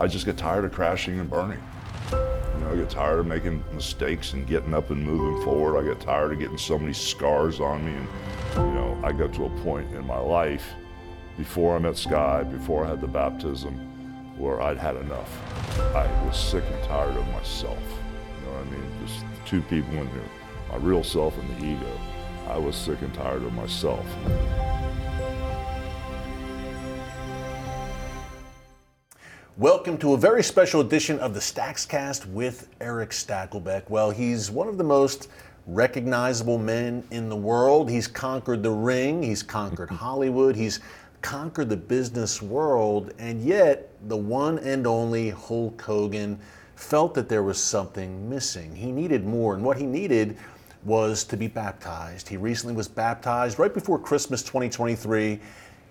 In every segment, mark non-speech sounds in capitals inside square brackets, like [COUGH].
I just get tired of crashing and burning. You know, I get tired of making mistakes and getting up and moving forward. I get tired of getting so many scars on me. And, you know, I got to a point in my life before I met Sky, before I had the baptism, where I'd had enough. I was sick and tired of myself. You know what I mean? Just two people in here, my real self and the ego. I was sick and tired of myself. Welcome to a very special edition of the StaksCast with Erick Stakelbeck. Well, he's one of the most recognizable men in the world. He's conquered the ring, he's conquered [LAUGHS] Hollywood, he's conquered the business world, and yet the one and only Hulk Hogan felt that there was something missing. He needed more, and what he needed was to be baptized. He recently was baptized right before Christmas 2023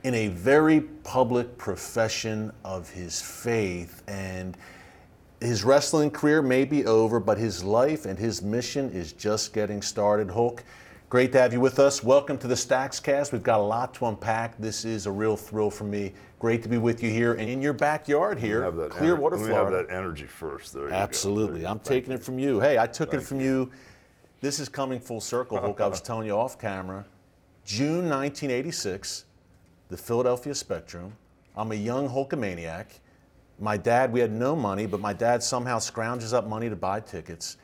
in a very public profession of his faith. And his wrestling career may be over, but his life and his mission is just getting started. Hulk, great to have you with us. Welcome to the StaksCast. We've got a lot to unpack. This is a real thrill for me. Great to be with you here and in your backyard here, Have that Clearwater, ener- let me have that energy first. There. Absolutely. I'm thank taking it from you. Hey, I took it Thank from you. This is coming full circle, Hulk. I was [LAUGHS] telling you off camera. June 1986, the Philadelphia Spectrum. I'm a young Hulkamaniac. My dad, we had no money, but my dad somehow scrounges up money to buy tickets.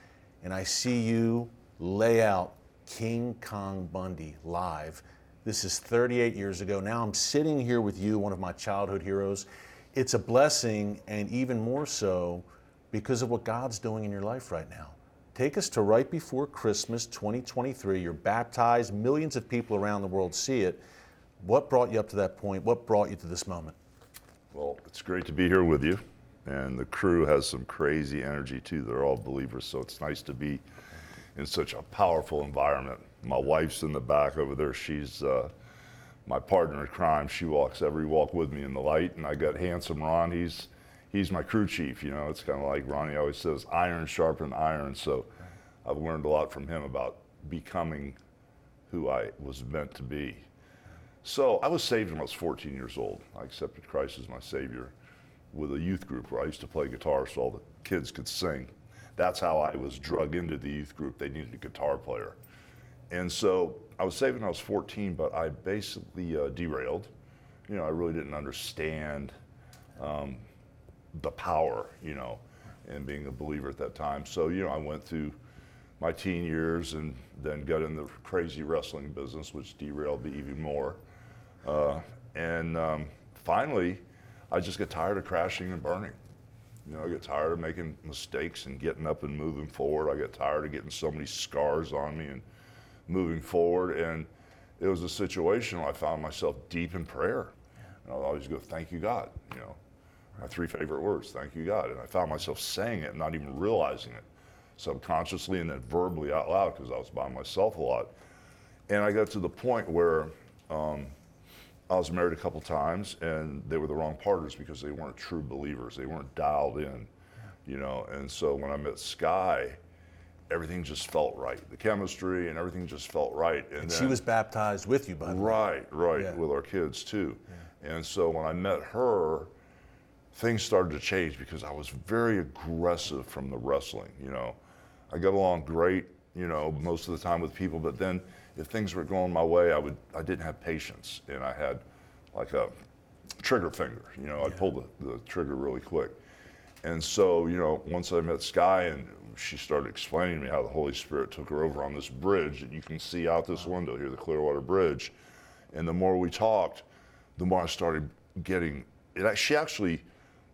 And I see you lay out King Kong Bundy live. This is 38 years ago. Now I'm sitting here with you, one of my childhood heroes. It's a blessing, and even more so because of what God's doing in your life right now. Take us to right before Christmas 2023. You're baptized, millions of people around the world see it. What brought you up to that point? What brought you to this moment? Well, it's great to be here with you. And the crew has some crazy energy too. They're all believers, so it's nice to be in such a powerful environment. My wife's in the back over there. She's uh, my partner in crime. She walks every walk with me in the light. And I got handsome Ron. He's he's my crew chief. You know, it's kind of like Ronnie always says, iron sharpen iron. So I've learned a lot from him about becoming who I was meant to be. So I was saved when I was 14 years old. I accepted Christ as my Savior with a youth group where I used to play guitar so all the kids could sing. That's how I was drug into the youth group. They needed a guitar player. And so I was saved when I was 14, but I basically uh, derailed. You know, I really didn't understand um, the power, you know, in being a believer at that time. So, you know, I went through my teen years and then got in the crazy wrestling business, which derailed me even more. Uh, and um, finally, I just get tired of crashing and burning. You know, I get tired of making mistakes and getting up and moving forward. I get tired of getting so many scars on me and moving forward. And it was a situation where I found myself deep in prayer. And I'll always go, thank you, God. You know, my three favorite words, thank you, God. And I found myself saying it, not even realizing it subconsciously and then verbally out loud because I was by myself a lot. And I got to the point where um, I was married a couple times, and they were the wrong partners because they weren't true believers. They weren't dialed in, you know. And so when I met Sky, everything just felt right. The chemistry and everything just felt right. And, She then- was baptized with you, by the way. Right, right, Yeah. with our kids too. And so when I met her, things started to change because I was very aggressive from the wrestling. You know, I got along great, you know, most of the time with people, but then if things were going my way, I would I didn't have patience, and I had like a trigger finger. You know, I'd pull the, the trigger really quick. And so, you know, once I met Sky and she started explaining to me how the Holy Spirit took her over on this bridge that you can see out this window here, the Clearwater Bridge. And the more we talked, the more I started getting it. She actually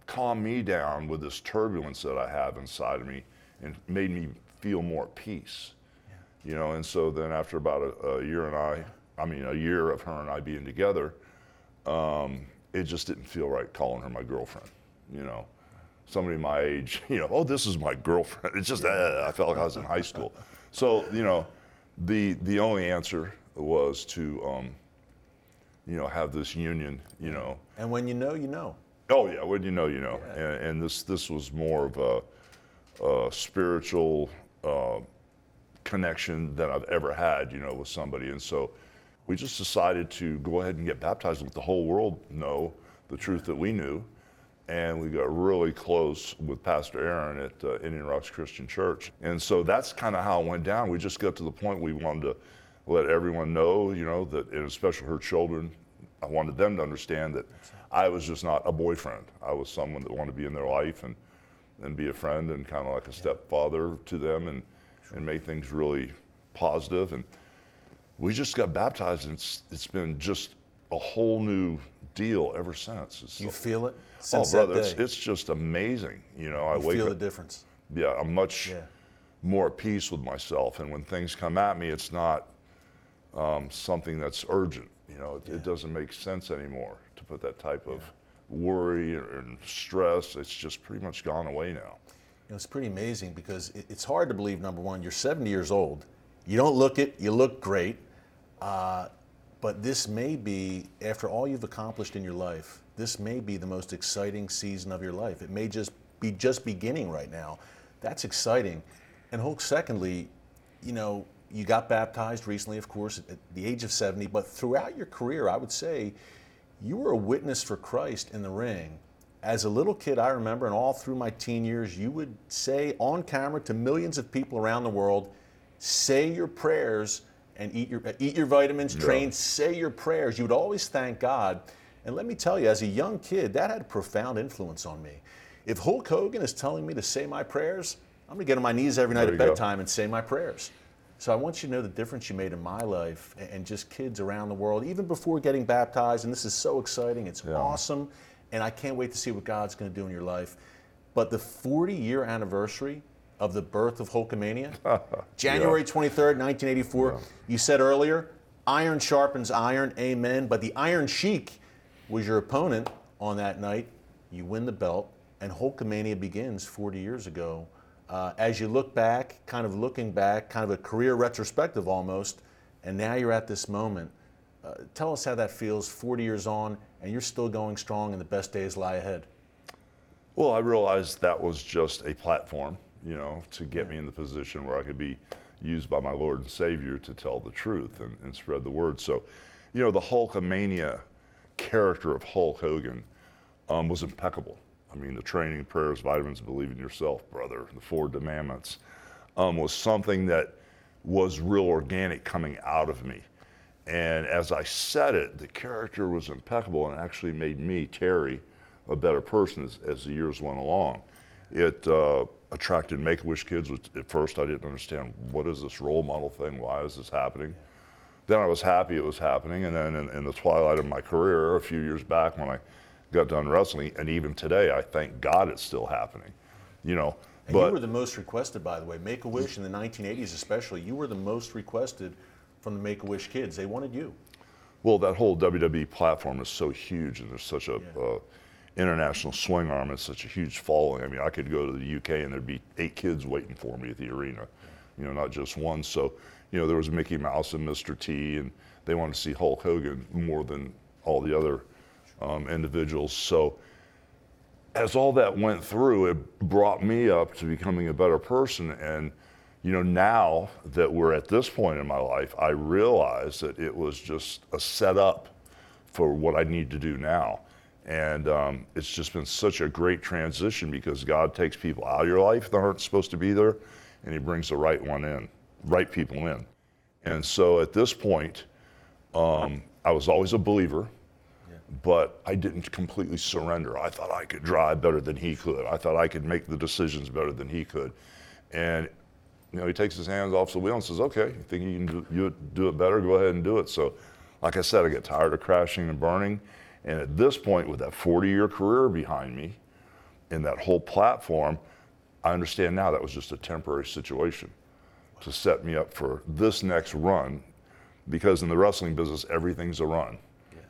calmed me down with this turbulence that I have inside of me and made me feel more at peace. You know, and so then after about a, a year and I, I mean, a year of her and I being together, um, it just didn't feel right calling her my girlfriend. You know, somebody my age, [LAUGHS] you know, oh, this is my girlfriend. It's just, uh, I felt like I was in high school. So, you know, the the only answer was to, um, you know, have this union. You know, And when you know, you know. Oh yeah, when you know, you know. And, and this this was more of a, a spiritual uh, connection than I've ever had, you know, with somebody. And so we just decided to go ahead and get baptized and let the whole world know the truth that we knew. and we got really close with Pastor Aaron at uh, Indian Rocks Christian Church. And so that's kind of how it went down. We just got to the point we wanted to let everyone know, you know, that, and especially her children, I wanted them to understand that I was just not a boyfriend. I was someone that wanted to be in their life and, and be a friend and kind of like a stepfather to them and, and make things really positive. And we just got baptized, and it's, it's been just a whole new deal ever since. It's You feel it oh, since brother, that it's, it's just amazing. You know, I you wake feel up. the difference. yeah, I'm much Yeah. more at peace with myself, and when things come at me, it's not um, something that's urgent. You know, it, it doesn't make sense anymore to put that type of worry and stress. It's just pretty much gone away now. Know, it's pretty amazing because it, it's hard to believe. Number one, you're 70 years old. You don't look it. You look great. Uh, but this may be, after all you've accomplished in your life, this may be the most exciting season of your life. It may just be just beginning right now. That's exciting. And Hulk, secondly, you know, you got baptized recently, of course, at the age of 70, but throughout your career, I would say you were a witness for Christ in the ring. As a little kid, I remember, and all through my teen years, you would say on camera to millions of people around the world, say your prayers and eat your, eat your vitamins, train, say your prayers. You would always thank God. And let me tell you, as a young kid, that had a profound influence on me. If Hulk Hogan is telling me to say my prayers, I'm going to get on my knees every night at you go. bedtime and say my prayers. So I want you to know the difference you made in my life and just kids around the world, even before getting baptized. And this is so exciting. It's awesome. And I can't wait to see what God's going to do in your life. But the 40 year anniversary of the birth of Hulkamania, [LAUGHS] January 23rd, 1984, you said earlier, iron sharpens iron, amen. But the Iron Sheik was your opponent on that night. You win the belt, and Hulkamania begins 40 years ago. Uh, as you look back, kind of looking back, kind of a career retrospective almost, and now you're at this moment. Uh, tell us how that feels 40 years on, and you're still going strong, and the best days lie ahead. Well, I realized that was just a platform, you know, to get me in the position where I could be used by my Lord and Savior to tell the truth and, and spread the word. So, you know, the Hulkamania character of Hulk Hogan um, was impeccable. I mean, the training, prayers, vitamins, believe in yourself, brother, the four commandments um, was something that was real organic coming out of me. And as I said it, the character was impeccable and actually made me, Terry, a better person as, as the years went along. It uh, attracted Make a Wish kids, which at first I didn't understand what is this role model thing? Why is this happening? Then I was happy it was happening. And then in, in the twilight of my career, a few years back when I got done wrestling, and even today, I thank God it's still happening. You know, And but you were the most requested, by the way. Make a Wish in the 1980s, especially. You were the most requested from the Make a Wish kids. They wanted you. Well, that whole WWE platform is so huge, and there's such a uh, international swing arm and such a huge following. I mean, I could go to the UK and there'd be eight kids waiting for me at the arena, you know, not just one. So, you know, there was Mickey Mouse and Mr. T, and they wanted to see Hulk Hogan more than all the other um, individuals. So, as all that went through, it brought me up to becoming a better person. And, you know, now that we're at this point in my life, I realize that it was just a setup for what I need to do now. And um, it's just been such a great transition because God takes people out of your life that aren't supposed to be there, and He brings the right one in, right people in. And so at this point, um, I was always a believer but I didn't completely surrender. I thought I could drive better than he could. I thought I could make the decisions better than he could. And you know, he takes his hands off the wheel and says, "Okay, you think you can do, you do it better? Go ahead and do it." So, like I said, I get tired of crashing and burning. And at this point, with that 40-year career behind me, and that whole platform, I understand now that was just a temporary situation to set me up for this next run. Because in the wrestling business, everything's a run.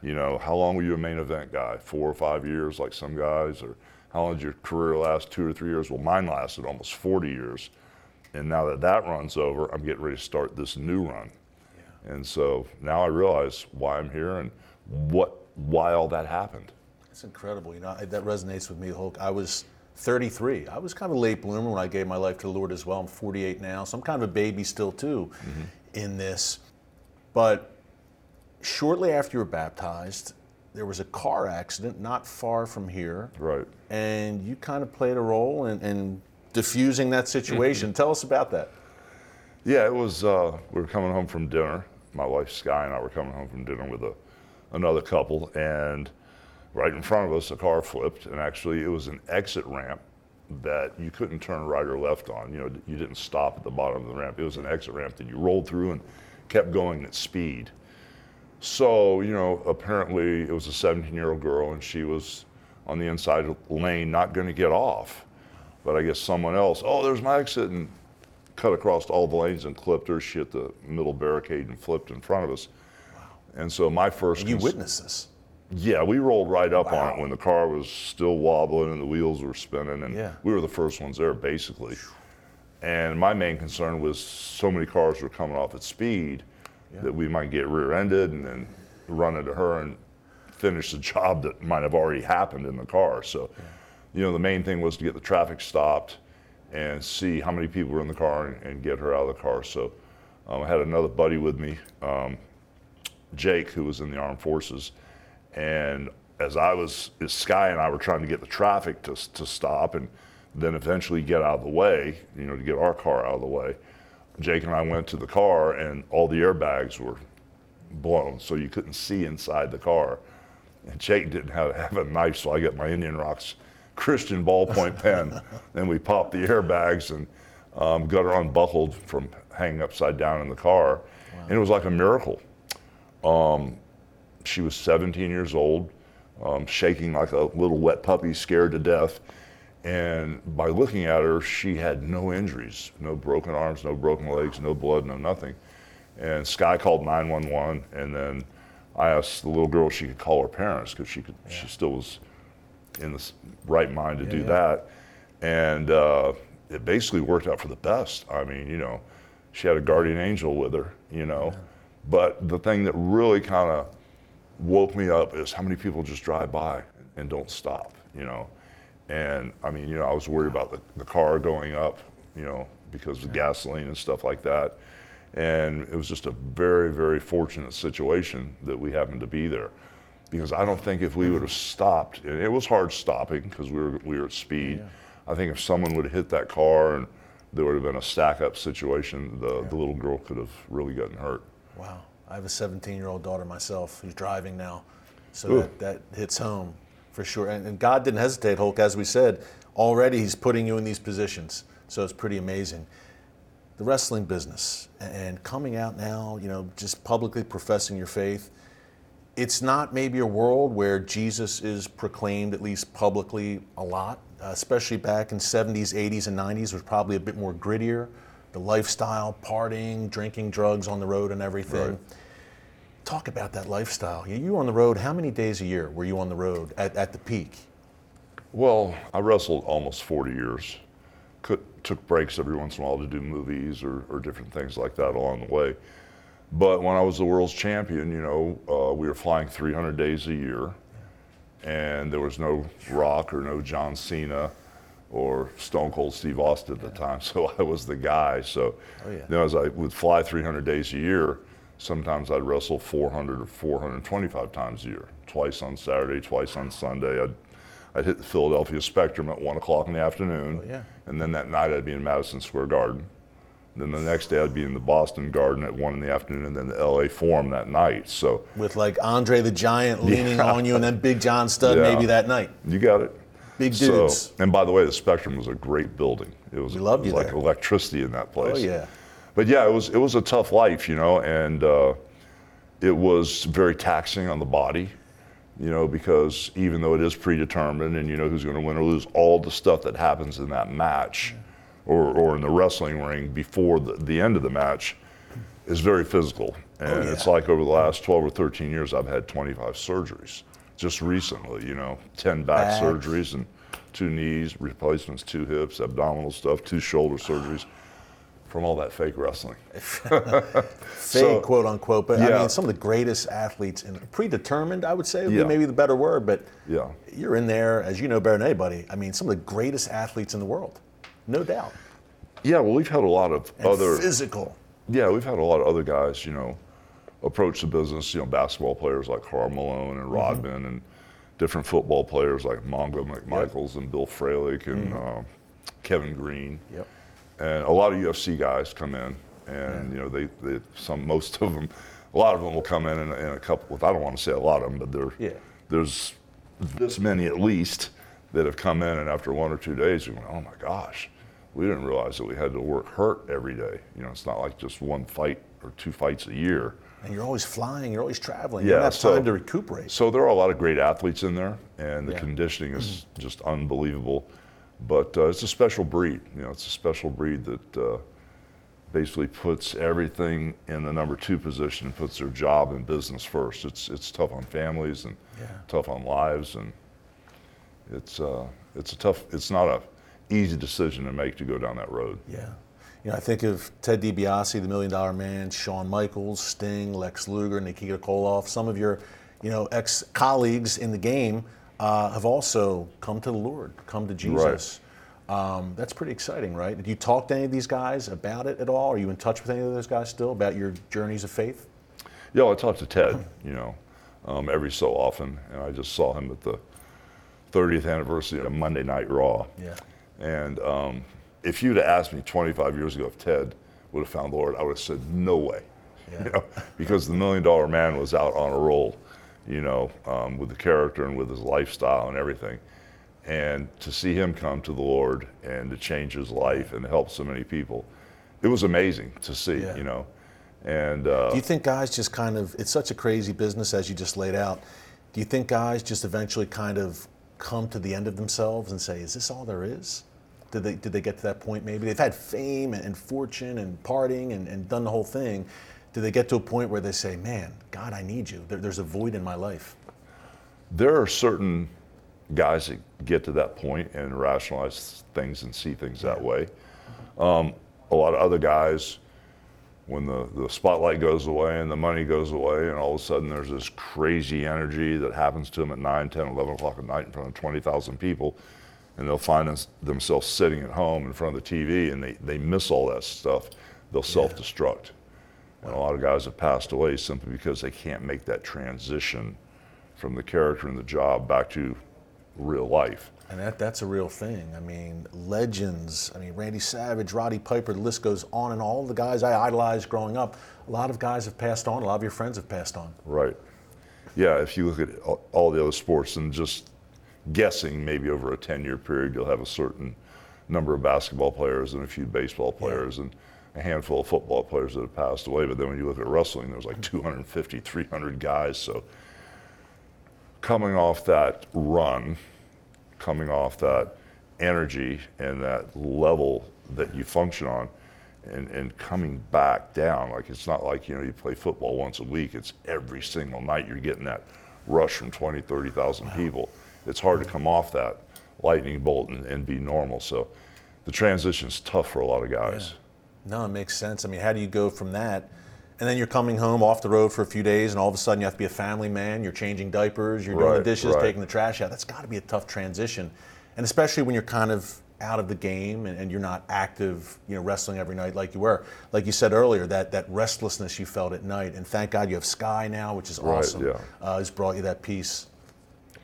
You know, how long were you a main event guy? Four or five years, like some guys, or how long did your career last? Two or three years? Well, mine lasted almost 40 years. And now that that run's over, I'm getting ready to start this new run. And so now I realize why I'm here and what why all that happened. It's incredible. You know, I- that resonates with me, Hulk. I was 33. I was kind of a late bloomer when I gave my life to the Lord as well. I'm 48 now, so I'm kind of a baby still too mm-hmm. in this. But shortly after you were baptized, there was a car accident not far from here, Right. and you kind of played a role in, in diffusing that situation. Tell us about that. Yeah, it was. Uh, we were coming home from dinner. My wife Sky and I were coming home from dinner with a, another couple, and right in front of us, a car flipped, and actually, it was an exit ramp that you couldn't turn right or left on. You know, you didn't stop at the bottom of the ramp. It was an exit ramp that you rolled through and kept going at speed. So, you know, apparently it was a 17 year old girl and she was on the inside lane, not going to get off. But I guess someone else, oh, there's my exit, and cut across all the lanes and clipped her. She hit the middle barricade and flipped in front of us. Wow. And so my first. You cons- witnessed this. Yeah, we rolled right up on it when the car was still wobbling and the wheels were spinning, and Yeah. we were the first ones there basically. And my main concern was so many cars were coming off at speed that we might get rear-ended and then run into her and finish the [LAUGHS] job that might have already happened in the car. So, you know, the main thing was to get the traffic stopped and see how many people were in the car and, and get her out of the car. So, um, I had another buddy with me, um, Jake, who was in the armed forces, and as I was, as Sky and I were trying to get the traffic to, to stop and then eventually get out of the way, you know, to get our car out of the way, Jake and I went to the car and all the airbags were blown, so you couldn't see inside the car. And Jake didn't have, have a knife, so I got my Indian Rocks Christian ballpoint [LAUGHS] pen, and we popped the airbags and um, got her unbuckled from hanging upside down in the car. And it was like a miracle she was 17 years old, um, shaking like a little wet puppy, scared to death. And by looking at her, she had no injuries, no broken arms, no broken legs, no blood, no nothing. And Sky called 911, and then I asked the little girl if she could call her parents because she could. She still was in the right mind to do yeah. that, and uh, it basically worked out for the best. I mean, you know, she had a guardian angel with her, you know. But the thing that really kind of woke me up is how many people just drive by and don't stop, you know. And I mean, you know, I was worried about the, the car going up, you know, because of gasoline and stuff like that. And it was just a very, very fortunate situation that we happened to be there. Because I don't think if we would have stopped, and it was hard stopping because we were, we were at speed. I think if someone would have hit that car and there would have been a stack up situation, the, the little girl could have really gotten hurt. Wow. I have a 17 year old daughter myself who's driving now. So Ooh. that, that hits home for sure. And, and God didn't hesitate, Hulk, as we said. Already He's putting you in these positions. So it's pretty amazing. The wrestling business and coming out now, you know, just publicly professing your faith. It's not maybe a world where Jesus is proclaimed, at least publicly, a lot, uh, especially back in 70s, 80s, and 90s, was probably a bit more grittier. The lifestyle, partying, drinking drugs on the road, and everything. Right. Talk about that lifestyle. You you were on the road. How many days a year were you on the road at, at the peak? Well, I wrestled almost 40 years. Could, took breaks every once in a while to do movies or, or different things like that along the way. But when I was the world's champion, you know, uh, we were flying 300 days a year, and there was no Rock or no John Cena or Stone Cold Steve Austin at the time, [LAUGHS] so I was the guy. So, Oh, yeah. you know, as I would fly 300 days a year, sometimes I'd wrestle 400 or 425 times a year, twice on Saturday, twice on Sunday. I'd I'd hit the Philadelphia Spectrum at one o'clock in the afternoon, Oh, yeah. and then that night I'd be in Madison Square Garden. Then the next day I'd be in the Boston Garden at one in the afternoon, and then the LA Forum that night. So With like Andre the Giant leaning Yeah. on you, and then Big John Studd Yeah. maybe that night. you got it. Big So, dudes. and by the way, the Spectrum was a great building. It was, We loved it you was like there. electricity in that place. Oh yeah. But yeah, it was it was a tough life, you know, and uh, it was very taxing on the body, you know, because even though it is predetermined and you know who's going to win or lose, all the stuff that happens in that match, or or in the wrestling ring before the, the end of the match, is very physical. Oh, and yeah. it's like over the last 12 or 13 years, I've had 25 surgeries. Just recently, you know, 10 back surgeries and two knees replacements, two hips, abdominal stuff, two shoulder [SIGHS] surgeries from all that fake wrestling. [LAUGHS] [LAUGHS] Fake, So- quote unquote. But I mean, some of the greatest athletes, in predetermined, I would say, would be Yeah. maybe the better word. But Yeah. you're in there, as you know better than anybody. I mean, some of the greatest athletes in the world, no doubt. Yeah, well, we've had a lot of And other. physical. Yeah, we've had a lot of other guys, you know, approach the business. You know, basketball players like Karl Malone and Rodman, and different football players like Mongo McMichaels and Bill Fralic and uh, Kevin Greene Yep. and a lot of UFC guys come in, and you know they, they some most of them, a lot of them will come in and, in a couple. I don't want to say a lot of them, but there Yeah. there's this many at least that have come in, and after one or two days, you go, oh my gosh, we didn't realize that we had to work hurt every day. You know, it's not like just one fight or two fights a year. And you're always flying, you're always traveling. Yeah, you don't have so- time to recuperate. So there are a lot of great athletes in there, and the Yeah. conditioning is just unbelievable. But uh, it's a special breed. You know, it's a special breed that uh, basically puts everything in the number two position and puts their job and business first. It's it's tough on families and Yeah. tough on lives, and it's uh, it's a tough. It's not a easy decision to make to go down that road. Yeah. You know, I think of Ted DiBiase, the Million Dollar Man, Shawn Michaels, Sting, Lex Luger, Nikita Koloff. Some of your, you know, ex-colleagues in the game uh, have also come to the Lord, come to Jesus. Um, that's pretty exciting, right? Did you talk to any of these guys about it at all? Are you in touch with any of those guys still about your journeys of faith? Yeah, well, I talk to Ted, you know, um, every so often, and I just saw him at the 30th anniversary of Monday Night Raw. Yeah. And um, if you'd have asked me 25 years ago if Ted would have found the Lord, I would have said no way, [LAUGHS] Yeah. you know, because the Million Dollar Man was out on a roll, you know, um, with the character and with his lifestyle and everything. And to see him come to the Lord and to change his life and help so many people, it was amazing to see, Yeah. you know. And uh, Do you think guys just kind of, it's such a crazy business as you just laid out. Do you think guys just eventually kind of come to the end of themselves and say, is this all there is? Did they, did they get to that point maybe? They've had fame and, fortune and partying and, and done the whole thing. Do they get to a point where they say, man, God, I need you? There, there's a void in my life. there are certain guys that get to that point and rationalize things and see things that way. Um, a lot of other guys, when the, the spotlight goes away and the money goes away, and all of a sudden there's this crazy energy that happens to them at 9, 10, 11 o'clock at night in front of 20,000 people, and they'll find them- themselves sitting at home in front of the TV and they, they miss all that stuff. They'll self destruct. And a lot of guys have passed away simply because they can't make that transition from the character and the job back to real life. And that, that's a real thing. I mean, legends. I mean, Randy Savage, Roddy Piper, the list goes on and all the guys I idolized growing up. A lot of guys have passed on. A lot of your friends have passed on. Right. Yeah, if you look at all the other sports and just guessing maybe over a 10 year period, you'll have a certain number of basketball players and a few baseball players and a handful of football players that have passed away. But then when you look at wrestling, there's like 250, 300 guys. So coming off that run, coming off that energy and that level that you function on and, and coming back down like it's not like you know you play football once a week it's every single night you're getting that rush from 20 30,000 people it's hard to come off that lightning bolt and, and be normal so the transition's tough for a lot of guys No, it makes sense. I mean, how do you go from that? And then you're coming home off the road for a few days, and all of a sudden you have to be a family man. You're changing diapers, you're doing the dishes, right. taking the trash out. That's got to be a tough transition. And especially when you're kind of out of the game and, and you're not active, you know, wrestling every night like you were. Like you said earlier, that, that restlessness you felt at night. And thank God you have Sky now, which is Right, awesome. yeah. Uh, has brought you that peace.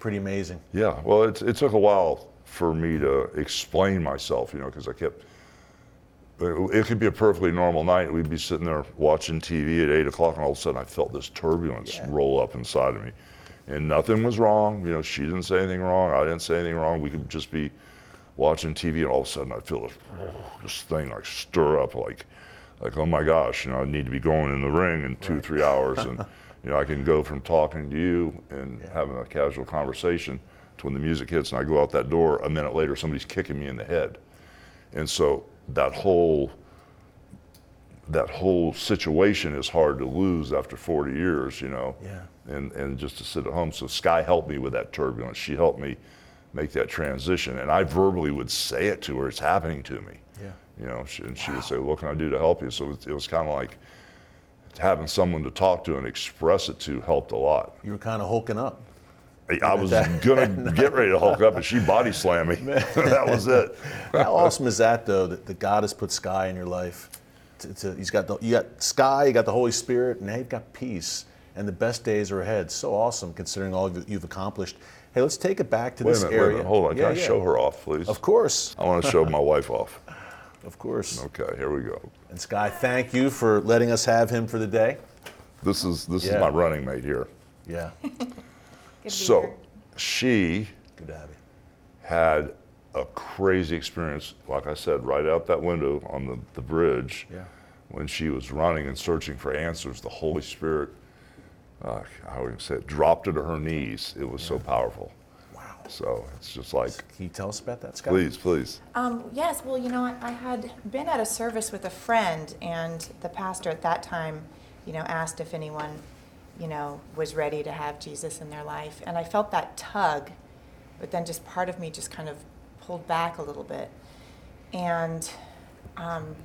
Pretty amazing. Yeah, well, it, it took a while for me to explain myself, you know, because I kept. It could be a perfectly normal night. We'd be sitting there watching TV at eight o'clock, and all of a sudden I felt this turbulence Yeah. roll up inside of me, and nothing was wrong. You know, she didn't say anything wrong. I didn't say anything wrong. We could just be watching TV, and all of a sudden I feel this, this thing like stir up, like, like oh my gosh, you know, I need to be going in the ring in two, three hours, and [LAUGHS] you know, I can go from talking to you and having a casual conversation to when the music hits and I go out that door. A minute later, somebody's kicking me in the head, and so that whole that whole situation is hard to lose after 40 years, you know. Yeah. And and just to sit at home. So Sky helped me with that turbulence. She helped me make that transition, and I verbally would say it to her. It's happening to me. Yeah. You know, she, and she would say, "What can I do to help you?" So it, it was kind of like having someone to talk to and express it to helped a lot. You were kind of hulking up. I- I was gonna get ready to hulk up, and she body slammed me. [LAUGHS] that was it. How awesome is that, though, that, that God has put Sky in your life? It's a, he's got the, you got sky, you got the Holy Spirit, and now you've got peace. And the best days are ahead. So awesome, considering all you've- you've accomplished. Hey, let's take it back to Wait this minute, area. Hold on. Yeah, Can I yeah. show her off, please? Of course, I want to show my wife off. Of course. Okay, here we go. And Sky, thank you for letting us have him for the day. This is this Yeah. is my running mate here. Yeah, [LAUGHS] Good to be So here. she good to have you. had a crazy experience, like I said, right out that window on the, the bridge. Yeah. When she was running and searching for answers, the Holy Spirit, uh, how would you say it, dropped her to her knees. It was so powerful. Wow. So it's just like, Can you tell us about that, Sky? please, please. Um, yes, well, you know, I, I had been at a service with a friend, and the pastor at that time, you know, asked if anyone, you know, was ready to have Jesus in their life. And I felt that tug, but then just part of me just kind of pulled back a little bit. And um,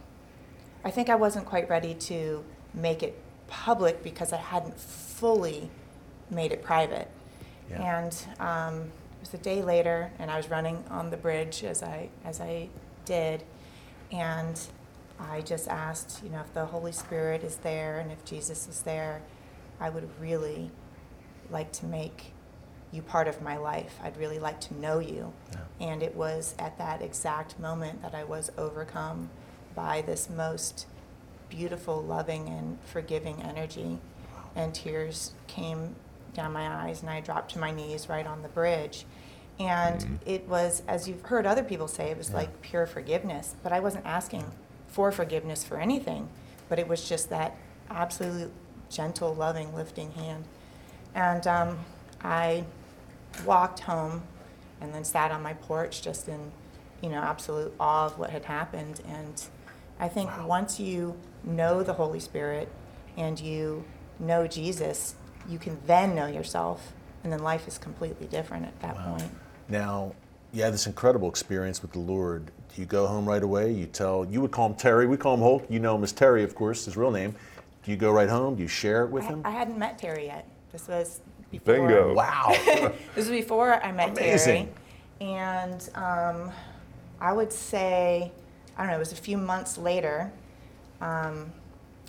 I think I wasn't quite ready to make it public because I hadn't fully made it private. Yeah. And um, it was a day later, and I was running on the bridge as I as I did, and I just asked, you know, if the Holy Spirit is there and if Jesus is there, I would really like to make you part of my life. I'd really like to know you. And it was at that exact moment that I was overcome by this most beautiful, loving, and forgiving energy. And tears came down my eyes, and I dropped to my knees right on the bridge. And it was, as you've heard other people say, it was like pure forgiveness. But I wasn't asking for forgiveness for anything, but it was just that absolute gentle, loving, lifting hand. And um, I walked home and then sat on my porch just in, you know, absolute awe of what had happened. And I think once you know the Holy Spirit and you know Jesus, you can then know yourself, and then life is completely different at that point. Now, you had this incredible experience with the Lord. Do you go home right away? You tell, you would call him Terry. We call him Hulk. You know him as Terry, of course, his real name. Do you go right home? Do you share it with I, him? I hadn't met Terry yet. This was before. Bingo. Wow. [LAUGHS] This was before I met Amazing. Terry. And um, I would say, I don't know, it was a few months later. Um,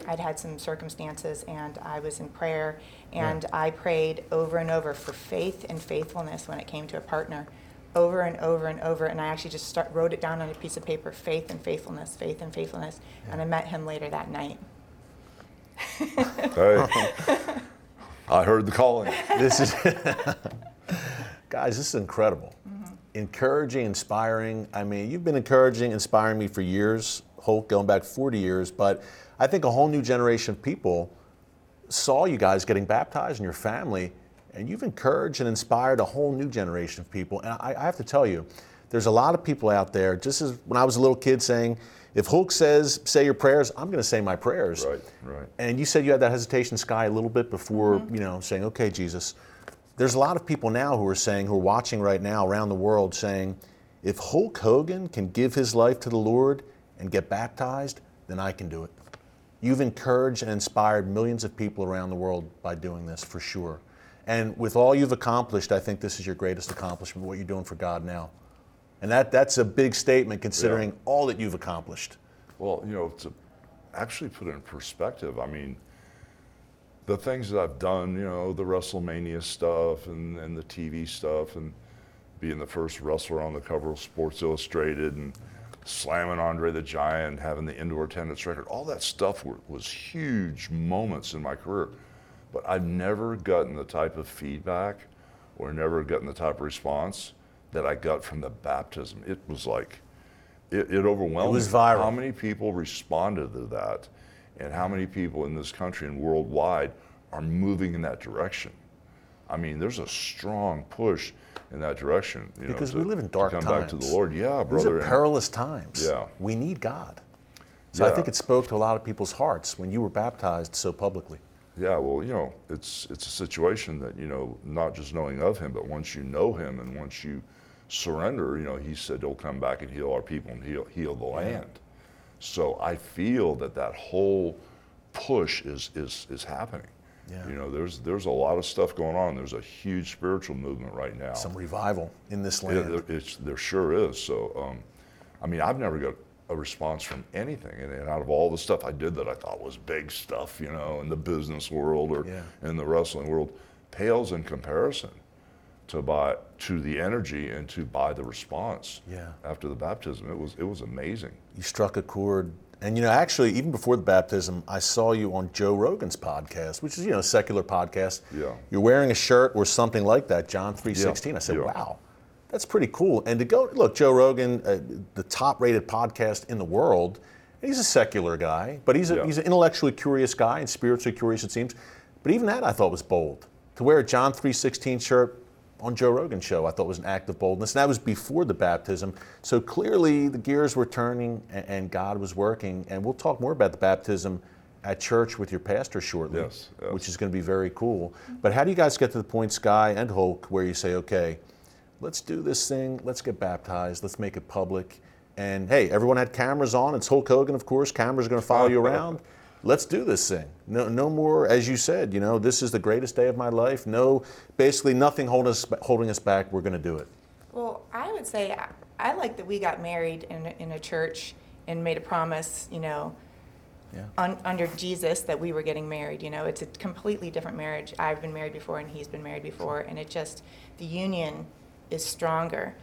I'd had some circumstances and I was in prayer and I prayed over and over for faith and faithfulness when it came to a partner. Over and over and over. And I actually just start, wrote it down on a piece of paper faith and faithfulness, faith and faithfulness. And I met him later that night. Hey, [LAUGHS] [LAUGHS] I heard the calling. this is, [LAUGHS] guys, this is incredible. Mm-hmm. Encouraging, inspiring. I mean, you've been encouraging, inspiring me for years, Hulk, going back 40 years, but I think a whole new generation of people saw you guys getting baptized in your family, and you've encouraged and inspired a whole new generation of people. And I, I have to tell you, there's a lot of people out there, just as when I was a little kid saying, if Hulk says, say your prayers, I'm going to say my prayers. Right, right. And you said you had that hesitation, Sky, a little bit before, mm-hmm. you know, saying, okay, Jesus. There's a lot of people now who are saying, who are watching right now around the world saying, if Hulk Hogan can give his life to the Lord and get baptized, then I can do it. You've encouraged and inspired millions of people around the world by doing this for sure. And with all you've accomplished, I think this is your greatest accomplishment, what you're doing for God now. And that, that's a big statement considering all that you've accomplished. Well, you know, to actually put it in perspective, I mean, the things that I've done, you know, the WrestleMania stuff and, and the TV stuff and being the first wrestler on the cover of Sports Illustrated and slamming Andre the Giant, having the indoor attendance record, all that stuff were, was huge moments in my career. But I've never gotten the type of feedback or never gotten the type of response that I got from the baptism. It was like, it, it overwhelmed It was me viral. how many people responded to that and how many people in this country and worldwide are moving in that direction. I mean, there's a strong push in that direction. You know, Because to- we live in dark come back to the. Lord. Yeah, These brother. are and- perilous times. Yeah. We need God. So I think it spoke to a lot of people's hearts when you were baptized so publicly. Yeah, well, you know, it's it's a situation that you know, not just knowing of Him, but once you know Him and once you surrender, you know, He said He'll come back and heal our people and heal heal the land. So I feel that that whole push is is is happening. Yeah. You know, there's there's a lot of stuff going on. There's a huge spiritual movement right now. Some revival in this land. there, it's, there sure is. So, um, I mean, I've never got a response from anything. And, and out of all the stuff I did that I thought was big stuff, you know, in the business world or Yeah. in the wrestling world, pales in comparison to by to the energy and to by the response Yeah. after the baptism. It was it was amazing. You struck a chord. And you know, actually, even before the baptism, I saw you on Joe Rogan's podcast, which is you know a secular podcast. Yeah. You're wearing a shirt or something like that, John three sixteen. I said, Yeah. wow, that's pretty cool. And to go look, Joe Rogan, uh, the top-rated podcast in the world. He's a secular guy, but he's a, Yeah. he's an intellectually curious guy and spiritually curious, it seems. But even that I thought was bold. To wear a John three sixteen shirt on Joe Rogan's show, I thought was an act of boldness. And that was before the baptism. So clearly the gears were turning and, and God was working. And we'll talk more about the baptism at church with your pastor shortly, Yes, yes. which is going to be very cool. But how do you guys get to the point, Sky and Hulk, where you say, okay, let's do this thing, let's get baptized, let's make it public. And hey, everyone had cameras on. It's Hulk Hogan, of course. Cameras are going to follow you around. Let's do this thing. No, no more, as you said, you know, this is the greatest day of my life. No, basically nothing holding us, holding us back. We're going to do it. Well, I would say I, I like that we got married in, a- in a church and made a promise, you know, Yeah. un, under Jesus that we were getting married. You know, it's a completely different marriage. I've been married before and he's been married before, and it just, the union is stronger.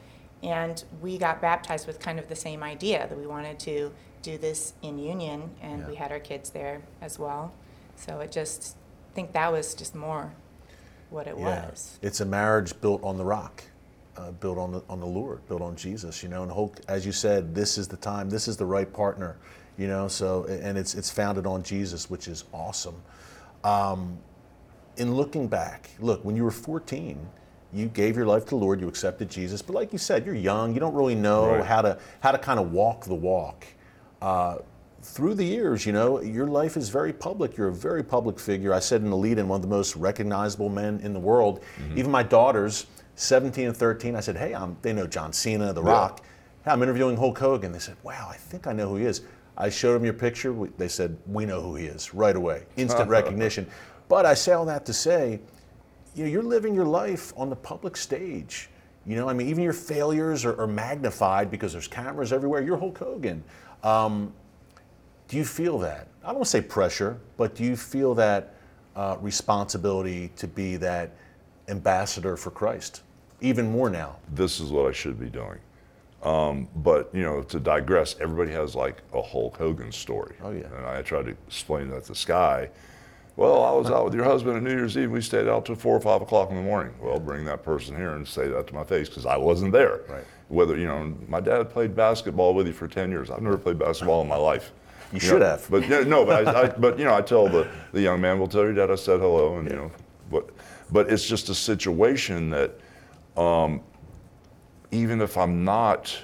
And we got baptized with kind of the same idea that we wanted to do this in union, and we had our kids there as well. So it just, I think that was just more what it was. It's a marriage built on the rock, uh, built on the, on the Lord, built on Jesus, you know. And hope, as you said, this is the time, this is the right partner, you know. So, and it's, it's founded on Jesus, which is awesome. Um, in looking back, look, when you were 14, you gave your life to the Lord, you accepted Jesus, but like you said, you're young, you don't really know Right. how to how to kind of walk the walk. Uh, through the years, you know, your life is very public. You're a very public figure. I said in the lead in one of the most recognizable men in the world. Even my daughters, 17 and 13, I said, hey, I'm, they know John Cena, The Rock. Hey, I'm interviewing Hulk Hogan. They said, wow, I think I know who he is. I showed them your picture. We- They said, we know who he is right away. Instant [LAUGHS] recognition. But I say all that to say, you know, you're living your life on the public stage. You know, I mean, even your failures are, are magnified because there's cameras everywhere. You're Hulk Hogan. Um, do you feel that? I don't say pressure, but do you feel that uh, responsibility to be that ambassador for Christ? Even more now. This is what I should be doing. Um, but you know, to digress, everybody has like a Hulk Hogan story. Oh, yeah. And I tried to explain that to Sky. Well, I was out with your husband on New Year's Eve. We stayed out till four or five o'clock in the morning. Well, bring that person here and say that to my face because I wasn't there. Right. Whether you know, my dad played basketball with you for ten years. I've never played basketball in my life. You should know, have. But yeah, no, but I, I, but you know, I tell the, [LAUGHS] the young man, "Well, tell your dad I said hello," and you know, but but it's just a situation that um, even if I'm not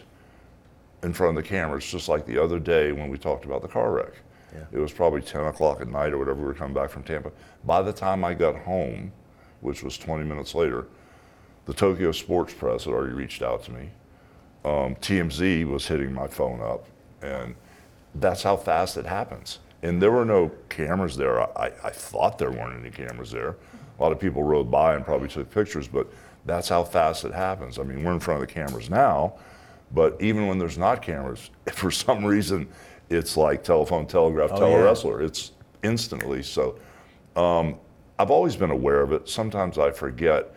in front of the camera, it's just like the other day when we talked about the car wreck. Yeah. It was probably 10 o'clock at night or whatever. We were coming back from Tampa. By the time I got home, which was 20 minutes later, the Tokyo Sports Press had already reached out to me. Um, TMZ was hitting my phone up, and that's how fast it happens. And there were no cameras there. I, I thought there weren't any cameras there. A lot of people rode by and probably took pictures, but that's how fast it happens. I mean, we're in front of the cameras now, but even when there's not cameras, [LAUGHS] for some reason it's like telephone, telegraph, Oh, tele yeah. wrestler, it's instantly. So um, I've always been aware of it. Sometimes I forget,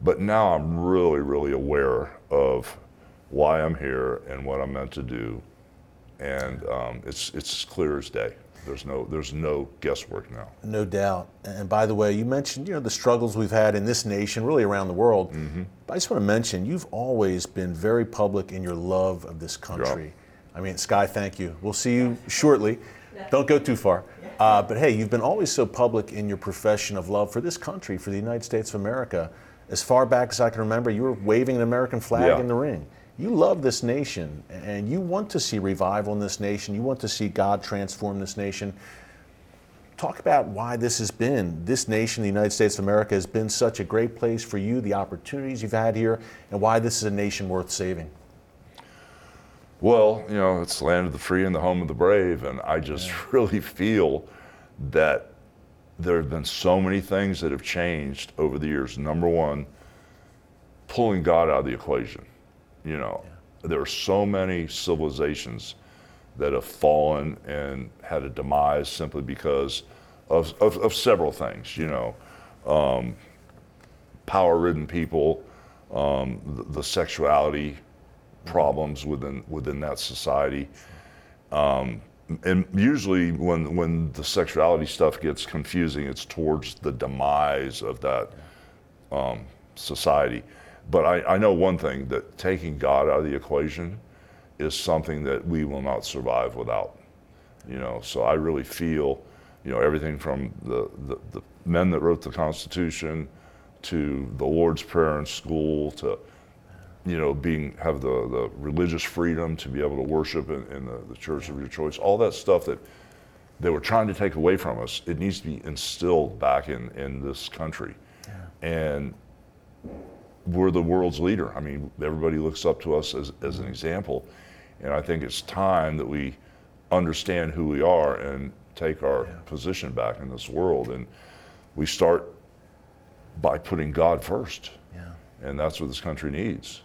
but now I'm really, really aware of why I'm here and what I'm meant to do, and um, it's it's clear as day. There's no there's no guesswork now. No doubt. And by the way, you mentioned you know the struggles we've had in this nation, really around the world. But I just want to mention you've always been very public in your love of this country. I mean, Sky, thank you. We'll see you shortly. Don't go too far. Uh, but hey, you've been always so public in your profession of love for this country, for the United States of America. As far back as I can remember, you were waving an American flag Yeah. in the ring. You love this nation, and you want to see revival in this nation. You want to see God transform this nation talk about why this has been this nation the united states of america has been such a great place for you the opportunities you've had here and why this is a nation worth saving Well, you know, it's the land of the free and the home of the brave, and I just [LAUGHS] really feel that there have been so many things that have changed over the years. Number one, pulling God out of the equation. You know, there are so many civilizations that have fallen and had a demise simply because of, of, of several things, you know. Um, power ridden people, um, the, the sexuality problems within, within that society. Um, and usually, when, when the sexuality stuff gets confusing, it's towards the demise of that um, society. But I, I know one thing that taking God out of the equation is something that we will not survive without. You know, so I really feel, you know, everything from the, the, the men that wrote the Constitution to the Lord's Prayer in school to, you know, being have the, the religious freedom to be able to worship in, in the, the church of your choice, all that stuff that they were trying to take away from us, it needs to be instilled back in, in this country. And we're the world's leader. I mean, everybody looks up to us as, as an example. And I think it's time that we understand who we are and take our position back in this world. And we start by putting God first. Yeah. And that's what this country needs.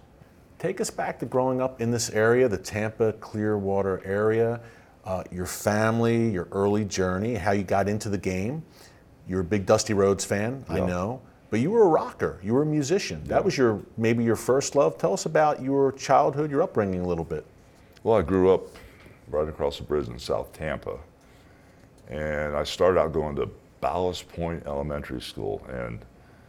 Take us back to growing up in this area, the Tampa Clearwater area, uh, your family, your early journey, how you got into the game. You're a big Dusty Rhodes fan, I know, but you were a rocker. You were a musician. That was your maybe your first love. Tell us about your childhood, your upbringing a little bit. Well, I grew up right across the bridge in South Tampa. And I started out going to Ballast Point Elementary School, and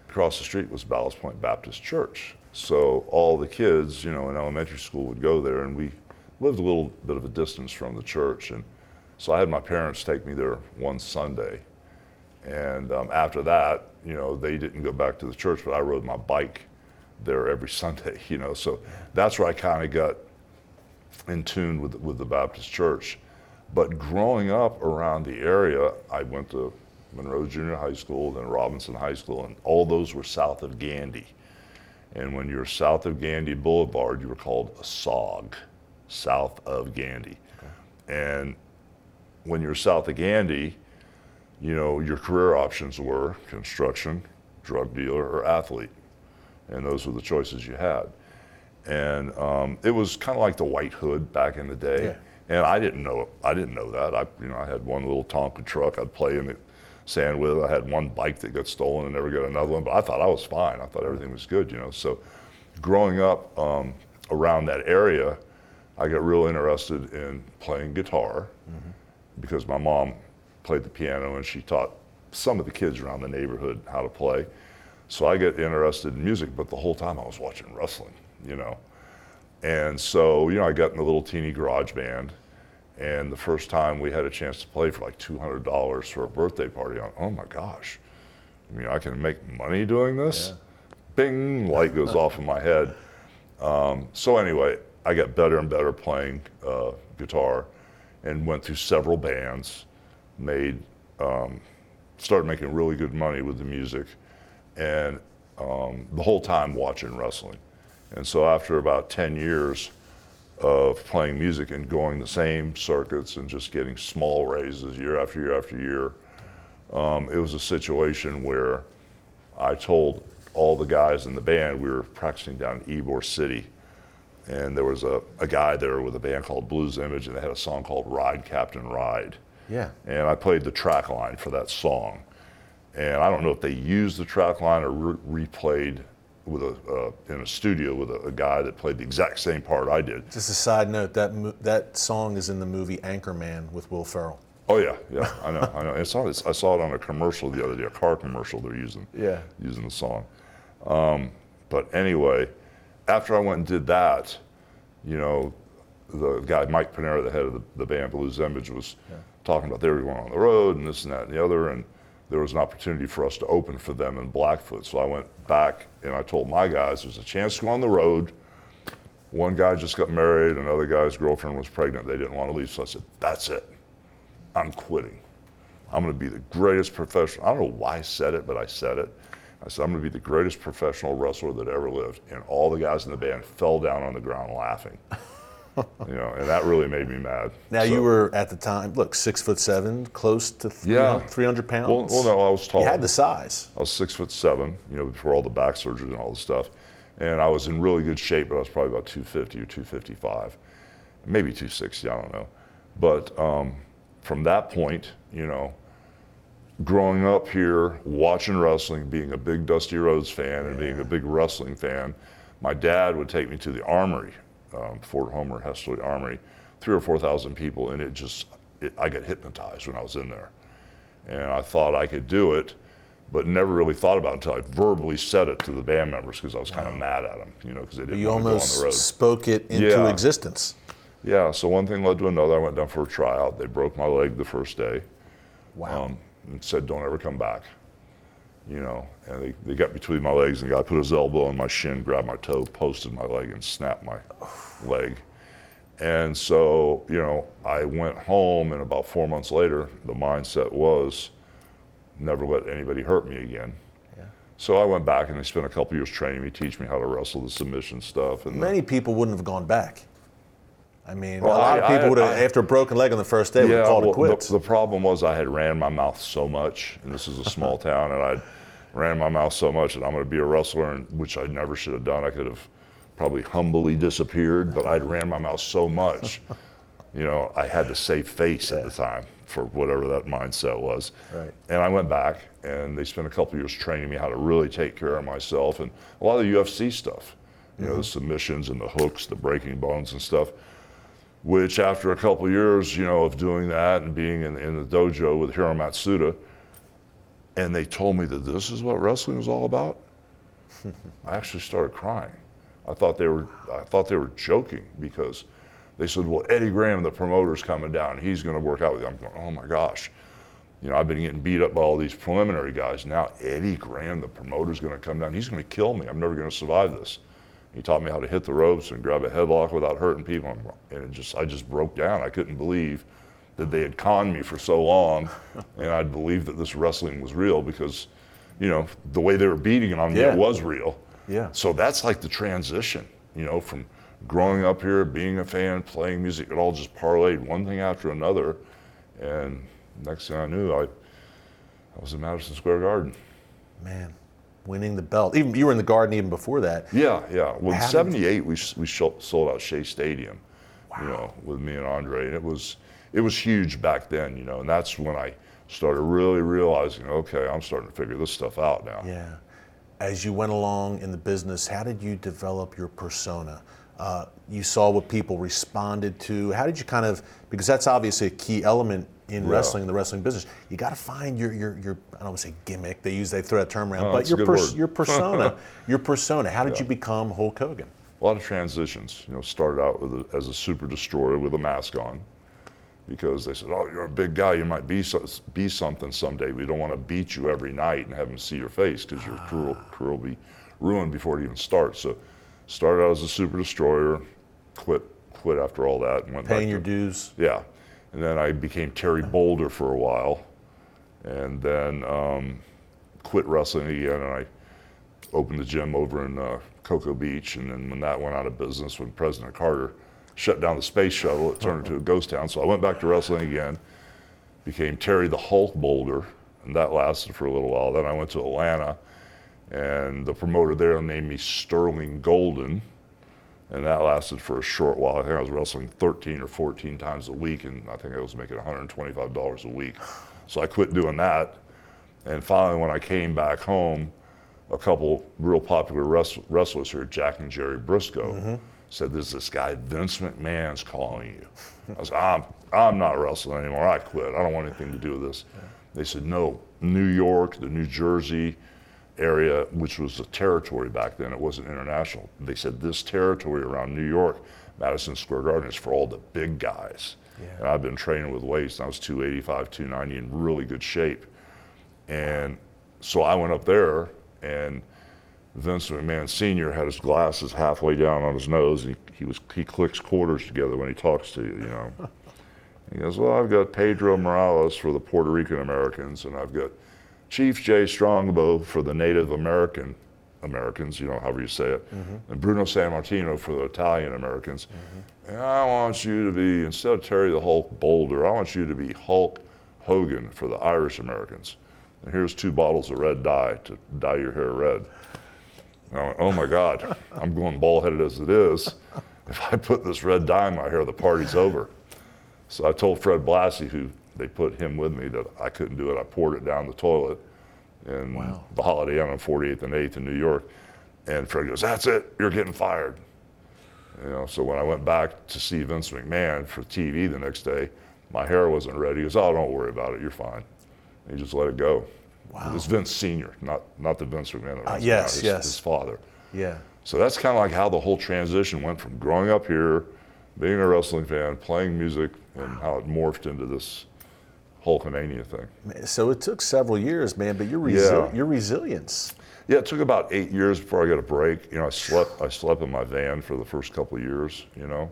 across the street was Ballast Point Baptist Church. So all the kids, you know, in elementary school would go there, and we lived a little bit of a distance from the church. And so I had my parents take me there one Sunday. And um, after that, you know, they didn't go back to the church, but I rode my bike there every [LAUGHS] Sunday, you know. So that's where I kind of got in tune with, with the Baptist church. But growing up around the area, I went to Monroe Junior High School, then Robinson High School, and all those were south of Gandy. And when you're south of Gandy Boulevard, you were called a SOG, south of Gandy. And when you're south of Gandy, you know, your career options were construction, drug dealer, or athlete. And those were the choices you had. And um, it was kind of like the White Hood back in the day. Yeah. And I didn't know I didn't know that. I you know I had one little Tonka truck I'd play in the sand with. I had one bike that got stolen and never got another one. But I thought I was fine. I thought everything was good. You know. So growing up um, around that area, I got real interested in playing guitar because my mom played the piano and she taught some of the kids around the neighborhood how to play. So I get interested in music, but the whole time I was watching wrestling, you know. And so, you know, I got in a little teeny garage band. And the first time we had a chance to play for like $200 for a birthday party, I'm, oh my gosh, I mean, I can make money doing this? Bing, light goes off in my head. Um, so, anyway, I got better and better playing uh, guitar and went through several bands, made, um, started making really good money with the music, and um, the whole time watching wrestling. And so after about 10 years of playing music and going the same circuits and just getting small raises year after year after year, um, it was a situation where I told all the guys in the band, we were practicing down in Ybor City, and there was a, a guy there with a band called Blues Image, and they had a song called Ride Captain Ride. Yeah. And I played the track line for that song. And I don't know if they used the track line or re- replayed with a, uh, in a studio with a, a guy that played the exact same part I did. Just a side note that mo- that song is in the movie Anchorman with Will Ferrell. Oh yeah, yeah, I know, I know. I saw this. I saw it on a commercial the other day, a car commercial. They're using, Yeah. using the song. Um, but anyway, after I went and did that, you know, the guy Mike Pinera, the head of the, the band Blues Image, was talking about they were going on the road and this and that and the other, and there was an opportunity for us to open for them in Blackfoot. So I went back and I told my guys, there's a chance to go on the road. One guy just got married, another guy's girlfriend was pregnant. They didn't want to leave, so I said, that's it. I'm quitting. I'm going to be the greatest professional. I don't know why I said it, but I said it. I said, I'm going to be the greatest professional wrestler that ever lived. And all the guys in the band fell down on the ground laughing. [LAUGHS] you know, and that really made me mad. Now So- you were at the time, look, six foot seven, close to 300, Yeah. 300 pounds. Well, well, no, I was tall. You had the size. I was six foot seven, you know, before all the back surgery and all the stuff. And I was in really good shape, but I was probably about 250 or 255, maybe 260, I don't know. But um, from that point, you know, growing up here, watching wrestling, being a big Dusty Rhodes fan and being a big wrestling fan, my dad would take me to the Armory, um, Fort Homer Hesterly Armory, three or four thousand people, and it just, it, I got hypnotized when I was in there, and I thought I could do it, but never really thought about it until I verbally said it to the band members because I was kind of mad at them, you know, because they didn't You want to go on the almost road. spoke it into Yeah. existence. Yeah, so one thing led to another. I went down for a tryout. They broke my leg the first day Wow. um, and said, "Don't ever come back." You know, and they, they got between my legs, and the guy put his elbow on my shin, grabbed my toe, posted my leg, and snapped my leg. And so, you know, I went home, and about four months later, the mindset was, never let anybody hurt me again. Yeah. So I went back, and they spent a couple years training me, teach me how to wrestle the submission stuff, and Many people wouldn't have gone back. I mean, Well, a lot I- of people would have, after a broken leg on the first day, would have called well, it quits. The, the problem was I had ran my mouth so much, and this is a small [LAUGHS] town, and I ran my mouth so much that I'm going to be a wrestler, and, which I never should have done. I could have probably humbly disappeared, but I'd ran my mouth so much, [LAUGHS] you know, I had to save face at the time for whatever that mindset was. Right. And I went back, and they spent a couple years training me how to really take care of myself, and a lot of the UFC stuff, you know, mm-hmm. the submissions and the hooks, the breaking bones and stuff which after a couple years, you know, of doing that and being in, in the dojo with Hiro Matsuda, and they told me that this is what wrestling was all about, I actually started crying. I thought they were, I thought they were joking because they said, well, Eddie Graham, the promoter's coming down. He's going to work out with you. I'm going, oh my gosh. You know, I've been getting beat up by all these preliminary guys. Now Eddie Graham, the promoter's going to come down. He's going to kill me. I'm never going to survive this. He taught me how to hit the ropes and grab a headlock without hurting people. And it just, I just broke down. I couldn't believe that they had conned me for so long, [LAUGHS] and I'd believed that this wrestling was real because, you know, the way they were beating it on me, Yeah. it was real. Yeah. So that's like the transition, you know, from growing up here, being a fan, playing music, it all just parlayed one thing after another, and next thing I knew, I, I was in Madison Square Garden. Man, winning the belt. Even you were in the garden even before that. Yeah, yeah. Well, in '78, we we sold out Shea Stadium, you know, with me and Andre, and it was it was huge back then, you know, and that's when I started really realizing, okay, I'm starting to figure this stuff out now. Yeah. As you went along in the business, how did you develop your persona? Uh, you saw what people responded to. How did you kind of, because that's obviously a key element in Yeah. wrestling, in the wrestling business. You got to find your, your, your, I don't want to say gimmick, they use, they throw that term around, Oh, but your, pers- your persona, [LAUGHS] your persona. How did Yeah. you become Hulk Hogan? A lot of transitions, you know, started out with a, as a super destroyer with a mask on because they said, oh, you're a big guy, you might be, so, be something someday. We don't want to beat you every night and have them see your face because your career, ah. career will be ruined before it even starts. So started out as a super destroyer, quit, quit after all that and went back Paying your to, dues. Yeah. And then I became Terry Boulder for a while and then um, quit wrestling again. And I opened the gym over in uh, Cocoa Beach. And then when that went out of business, when President Carter shut down the space shuttle, it turned into a ghost town. So I went back to wrestling again, became Terry the Hulk Boulder. And that lasted for a little while. Then I went to Atlanta. And the promoter there named me Sterling Golden and that lasted for a short while. I think I was wrestling 13 or 14 times a week, and I think I was making $125 a week. So I quit doing that. And finally, when I came back home, a couple real popular wrestlers here, Jack and Jerry Briscoe, mm-hmm. said, "There's this guy Vince McMahon's calling you." I was, "I'm I'm not wrestling anymore. I quit. I don't want anything to do with this." They said, "No, New York, the New Jersey." Area, which was a territory back then, it wasn't international. They said this territory around New York, Madison Square Garden, is for all the big guys. Yeah. And I've been training with weights, and I was 285, 290 in really good shape. And so I went up there, and Vince McMahon Sr. had his glasses halfway down on his nose, and he, he was he clicks quarters together when he talks to you, you know. [LAUGHS] He goes, Well, I've got Pedro Morales for the Puerto Rican Americans, and I've got Chief Jay Strongbow for the Native American Americans, you know, however you say it, mm-hmm. and Bruno Sammartino for the Italian Americans. Mm-hmm. And I want you to be, instead of Terry the Hulk Boulder, I want you to be Hulk Hogan for the Irish Americans. And here's two bottles of red dye to dye your hair red. And I went, oh my God, [LAUGHS] I'm going bald headed as it is. If I put this red dye in my hair, the party's over. So I told Fred Blassie, who they put him with me, that I couldn't do it. I poured it down the toilet in Wow. the Holiday Inn on 48th and 8th in New York. And Fred goes, That's it, you're getting fired. You know, so when I went back to see Vince McMahon for TV the next day, my hair wasn't ready. He goes, Oh, don't worry about it, you're fine. And he just let it go. Wow. It's Vince Sr., not, not the Vince McMahon that uh, it yes, his, yes. his father. Yeah. So that's kind of like how the whole transition went from growing up here, being a wrestling fan, playing music, and how it morphed into this Hulkamania thing. So it took several years, man, but your resi- Yeah. your resilience. Yeah, it took about eight years before I got a break. You know, I slept I slept in my van for the first couple of years. You know,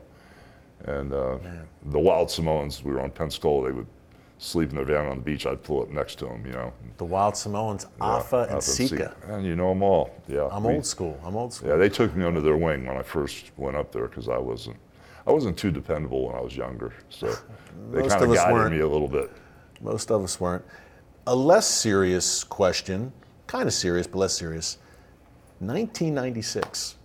and uh, the Wild Samoans, we were on Pensacola. They would sleep in their van on the beach. I'd pull up next to them. You know, The Wild Samoans, Yeah, Afa and Alpha Sika. and you know them all. Yeah, I'm we- old school. I'm old school. Yeah, they took me under their wing when I first went up there because I wasn't I wasn't too dependable when I was younger. So [LAUGHS] they kind of of guided weren't. me a little bit. Most of us weren't. A less serious question, kind of serious, but less serious. 1996.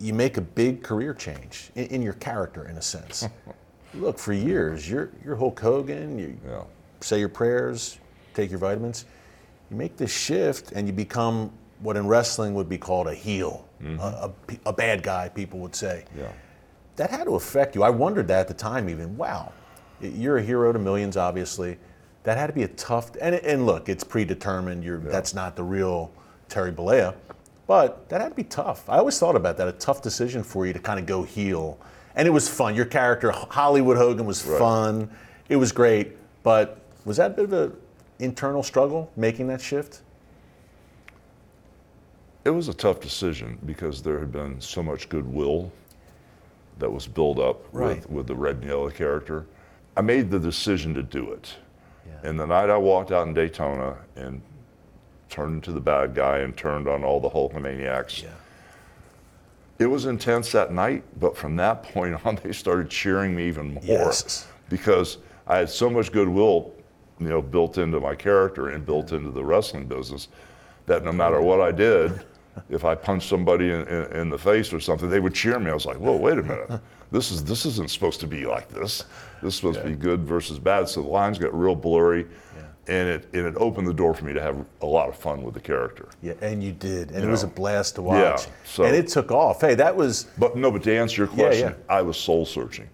You make a big career change in, in your character, in a sense. [LAUGHS] Look, for years, you're, you're Hulk Hogan, you Yeah. say your prayers, take your vitamins. You make this shift and you become what in wrestling would be called a heel, mm-hmm. a, a, a bad guy, people would say Yeah. that had to affect you. I wondered that at the time, even. Wow, you're a hero to millions, obviously. That had to be a tough. And, and look, it's predetermined. You're that's not the real Terry Bollea, but that had to be tough. I always thought about that. A tough decision for you to kind of go heel, and it was fun. Your character Hollywood Hogan was Right. fun. It was great, but was that a bit of an internal struggle making that shift? It was a tough decision because there had been so much goodwill that was built up Right. with, with the red and yellow character. I made the decision to do it. Yeah. And the night I walked out in Daytona and turned into the bad guy and turned on all the Hulkamaniacs, it was intense that night, but from that point on, [LAUGHS] they started cheering me even more Yes. because I had so much goodwill, you know, built into my character and built into the wrestling business that no matter what I did, [LAUGHS] if I punched somebody in, in, in the face or something, they would cheer me. I was like, whoa, wait a minute. This is this isn't supposed to be like this. This is supposed to be good versus bad. So the lines got real blurry, and it and it opened the door for me to have a lot of fun with the character. Yeah, and you did, and You it was a blast to Yeah, watch. so- and it took off. Hey, that was But no, but to answer your Yeah, question, yeah. I was soul searching.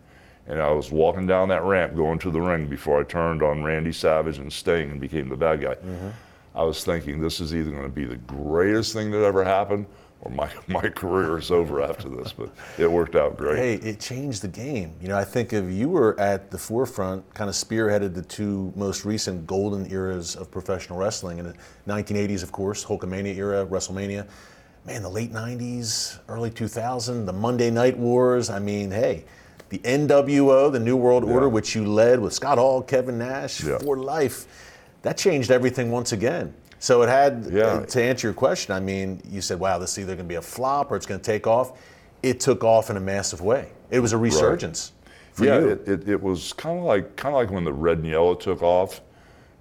And I was walking down that ramp going to the ring before I turned on Randy Savage and Sting and became the bad guy. Mm-hmm. I was thinking this is either going to be the greatest thing that ever happened or my, [LAUGHS] my career is over after this. But it worked out great. Hey, it changed the game. You know, I think if you were at the forefront, kind of spearheaded the two most recent golden eras of professional wrestling. In the 1980s, of course, Hulkamania era, WrestleMania. Man, the late 90s, early 2000, the Monday Night Wars. I mean, hey, the NWO, the New World Order, which you led with Scott Hall, Kevin Nash Yeah. for life, that changed everything once again. So it had, Yeah. to answer your question, I mean, you said, wow, this is either going to be a flop or it's going to take off. It took off in a massive way. It was a resurgence for yeah, you. It, it, it was kind of like kind of like when the red and yellow took off,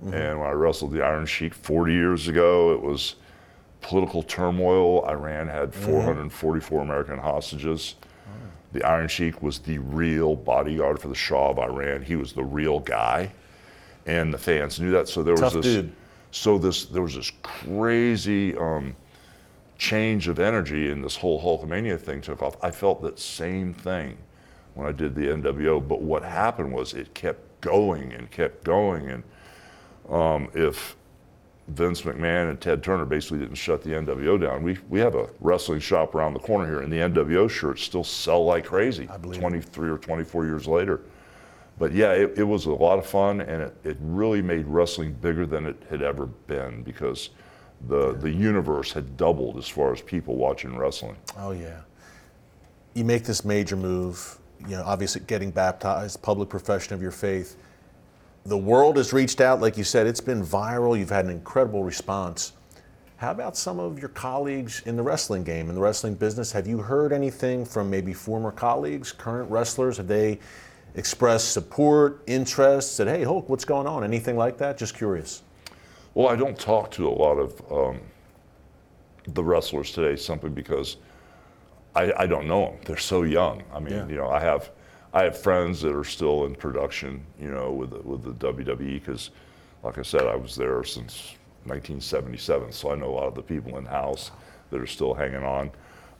Mm-hmm. and when I wrestled the Iron Sheik 40 years ago, it was political turmoil. Iran had Mm-hmm. 444 American hostages. The Iron Sheik was the real bodyguard for the Shah of Iran. He was the real guy, and the fans knew that. So there was this. dude. So this there was this crazy. Um, change of energy and this whole Hulkamania thing took off. I felt that same thing when I did the NWO, but what happened was it kept going and kept going. And um, if Vince McMahon and Ted Turner basically didn't shut the NWO down, we, we have a wrestling shop around the corner here, and the NWO shirts still sell like crazy I believe it. 23 or 24 years later. But yeah, it, it was a lot of fun, and it, it really made wrestling bigger than it had ever been because the, the universe had doubled as far as people watching wrestling. Oh yeah. You make this major move, you know, obviously getting baptized, public profession of your faith. The world has reached out, like you said, it's been viral. You've had an incredible response. How about some of your colleagues in the wrestling game, in the wrestling business? Have you heard anything from maybe former colleagues, current wrestlers? Have they expressed support, interest, said, hey, Hulk, what's going on? Anything like that? Just curious. Well, I don't talk to a lot of um, the wrestlers today simply because I, I don't know them. They're so young. I mean, Yeah. you know, I have I have friends that are still in production, you know, with the, with the WWE because, like I said, I was there since 1977, so I know a lot of the people in house that are still hanging on.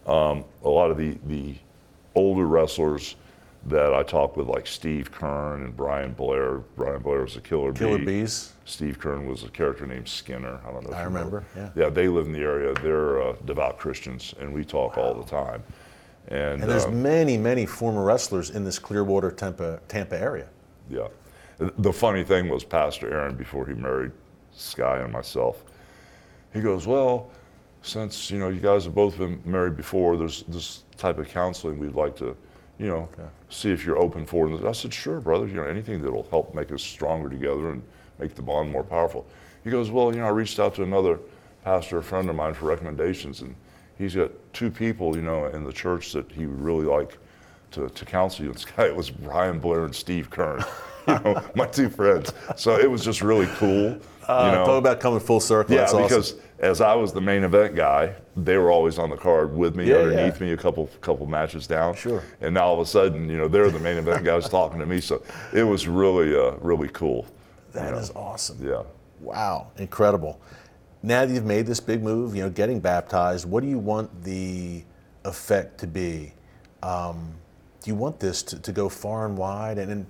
Um, a lot of the the older wrestlers that I talk with, like Steve Keirn and Brian Blair. Brian Blair was a Killer, Killer Bee. Bees. Steve Keirn was a character named Skinner. I don't know. If I you remember, yeah. Yeah, they live in the area. They're uh, devout Christians, and we talk all the time. And, And there's um, many, many former wrestlers in this Clearwater, Tampa, Tampa area. Yeah. The funny thing was, Pastor Aaron, before he married Sky and myself, he goes, Well, since you know you guys have both been married before, there's this type of counseling we'd like to, you know, see if you're open for. And I said, Sure, brother. You know, anything that'll help make us stronger together and make the bond more powerful. He goes, Well, you know, I reached out to another pastor, a friend of mine, for recommendations, and he's got two people, you know, in the church that he would really like to, to counsel you. And this [LAUGHS] guy, it was Brian Blair and Steve Keirn, [LAUGHS] you know, my two friends. So it was just really cool. Uh, you know, talk about coming full circle. yeah, That's awesome. As I was the main event guy, they were always on the card with me, Yeah, underneath yeah. me, a couple couple matches down. Sure. And now all of a sudden, you know, they're the main event guys [LAUGHS] talking to me. So it was really, uh, really cool. That you is awesome. Yeah. Wow, incredible. Now that you've made this big move, you know, getting baptized, what do you want the effect to be? Um, do you want this to, to go far and wide? And in,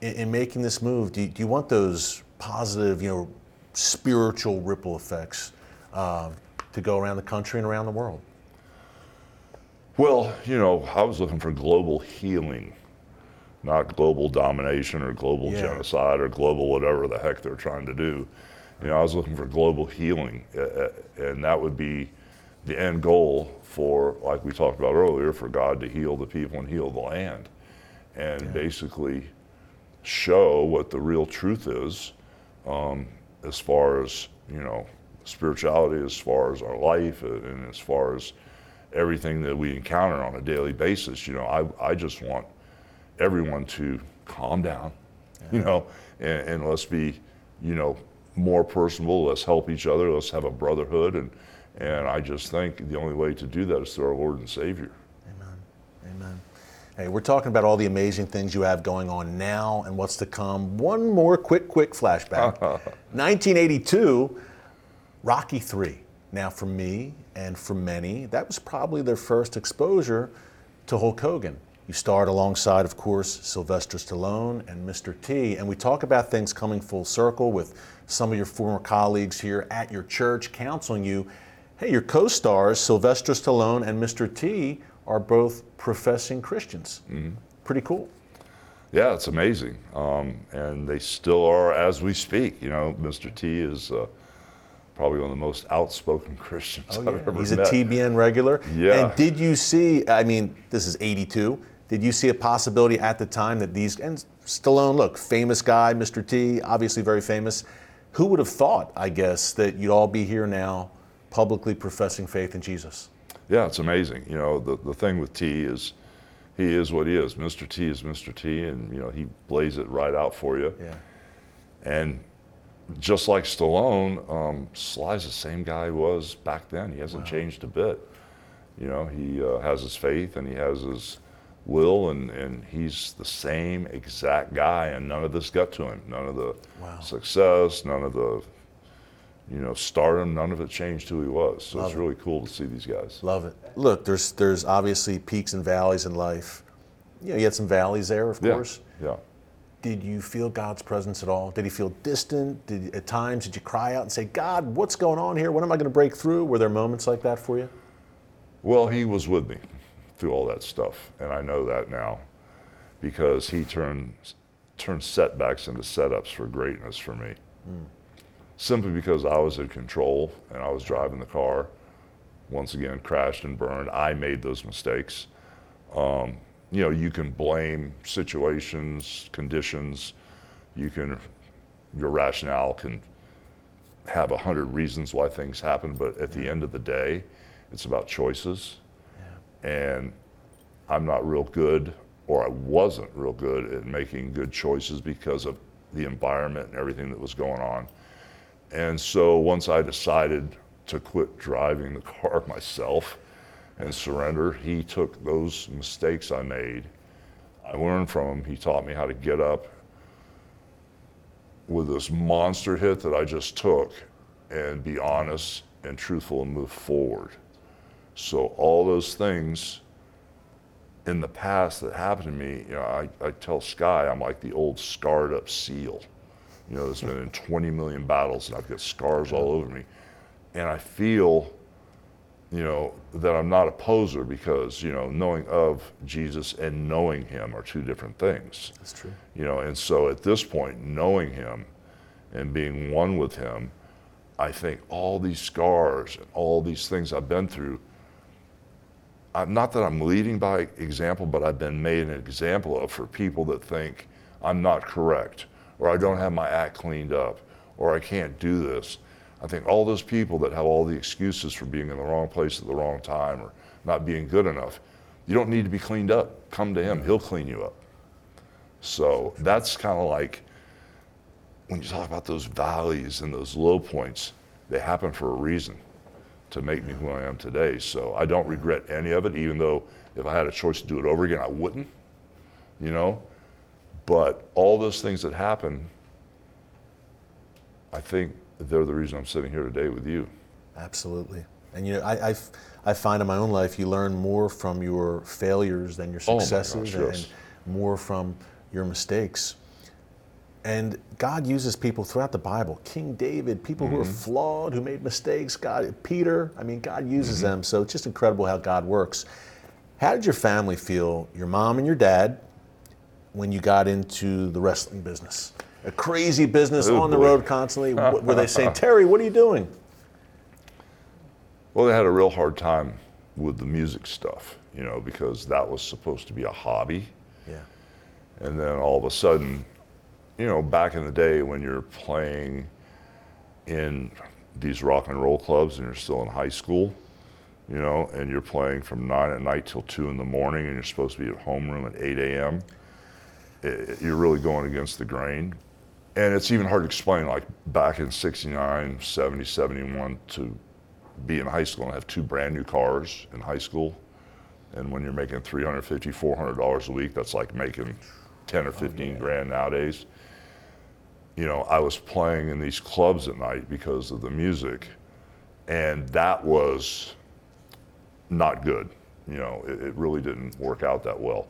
in, in making this move, do you, do you want those positive, you know, spiritual ripple effects um, to go around the country and around the world? Well, you know, I was looking for global healing, not global domination or global Yeah. genocide or global whatever the heck they're trying to do. You know, I was looking for global healing, uh, uh, and that would be the end goal for, like we talked about earlier, for God to heal the people and heal the land, and basically show what the real truth is um, as far as you know spirituality, as far as our life, and as far as everything that we encounter on a daily basis. You know, I, I just want everyone to calm down, [LAUGHS] you know, and, and let's be, you know, more personable. Let's help each other. Let's have a brotherhood. And, and I just think the only way to do that is through our Lord and Savior. Amen. Amen. Hey, we're talking about all the amazing things you have going on now and what's to come. One more quick, quick flashback. [LAUGHS] 1982, Rocky 3. Now, for me and for many, that was probably their first exposure to Hulk Hogan. You starred alongside, of course, Sylvester Stallone and Mr. T. And we talk about things coming full circle with some of your former colleagues here at your church counseling you. Hey, your co stars, Sylvester Stallone and Mr. T, are both professing Christians. Pretty cool. Yeah, it's amazing. Um, and they still are as we speak. You know, Mr. T is uh, probably one of the most outspoken [LAUGHS] Christians oh, I've ever met. He's a. TBN regular. Yeah. And did you see, I mean, this is 82. Did you see a possibility at the time that these, and Stallone, look, famous guy, Mr. T, obviously very famous. Who would have thought, I guess, that you'd all be here now publicly professing faith in Jesus? Yeah, it's amazing. You know, the, the thing with T is he is what he is. Mr. T is Mr. T, and, you know, he lays it right out for you. Yeah. And just like Stallone, um, Sly's the same guy he was back then. He hasn't changed a bit. You know, he uh, has his faith and he has his will, and, and he's the same exact guy, and none of this got to him. None of the Wow. success, none of the, you know, stardom, none of it changed who he was. So Love it's it. really cool to see these guys. Love it. Look, there's, there's obviously peaks and valleys in life. You know, you had some valleys there, of Yeah, course. yeah. Did you feel God's presence at all? Did he feel distant? Did at times did you cry out and say, "God, what's going on here? When am I going to break through?" Were there moments like that for you? Well, he was with me through all that stuff, and I know that now because he turned turned setbacks into setups for greatness for me. Simply because I was in control and I was driving the car. Once again, crashed and burned. I made those mistakes. Um, you know, you can blame situations, conditions. You can, your rationale can have a hundred reasons why things happen, but at the end of the day, it's about choices. And I'm not real good, or I wasn't real good at making good choices because of the environment and everything that was going on. And so once I decided to quit driving the [LAUGHS] car myself and surrender, he took those mistakes I made I learned from him. He taught me how to get up with this monster hit that I just took and be honest and truthful and move forward. So all those things in the past that happened to me, you know, I, I tell Sky I'm like the old scarred up seal. You know, that's been in 20 million battles and I've got scars all over me. And I feel, you know, that I'm not a poser because, you know, knowing of Jesus and knowing him are two different things. That's true. You know, and so at this point, knowing him and being one with him, I think all these scars and all these things I've been through, I'm, not that I'm leading by example, but I've been made an example of for people that think I'm not correct, or I don't have my act cleaned up, or I can't do this. I think all those people that have all the excuses for being in the wrong place at the wrong time or not being good enough, you don't need to be cleaned up. Come to Him, He'll clean you up. So that's kind of like when you talk about those valleys and those low points, they happen for a reason to make me who I am today. So I don't regret any of it, even though if I had a choice to do it over again, I wouldn't, you know? But all those things that happen, I think they're the reason I'm sitting here today with you. Absolutely. And you know, I, I, I find in my own life you learn more from your failures than your Oh successes gosh, yes. and more from your mistakes. And God uses people throughout the Bible. King David, people who are Mm-hmm. flawed, who made mistakes, God, Peter, I mean, God uses Mm-hmm. them. So it's just incredible how God works. How did your family feel, your mom and your dad, when you got into the wrestling business? A crazy business Oh, on the boy. road constantly. Were they saying, Terry, what are you doing? Well, they had a real hard time with the music stuff, you know, because that was supposed to be a hobby. Yeah. And then all of a sudden, you know, back in the day when you're playing in these rock and roll clubs and you're still in high school, you know, and you're playing from nine at night till two in the morning and you're supposed to be at homeroom at 8 a.m., i- you're really going against the grain. And it's even hard to explain, like back in 69, 70, 71, to be in high school and have two brand new cars in high school. And when you're making 350, 400 dollars a week, that's like making 10 or 15 grand nowadays. You know, I was playing in these clubs at night because of the music, and that was not good. You know, it, it really didn't work out that well.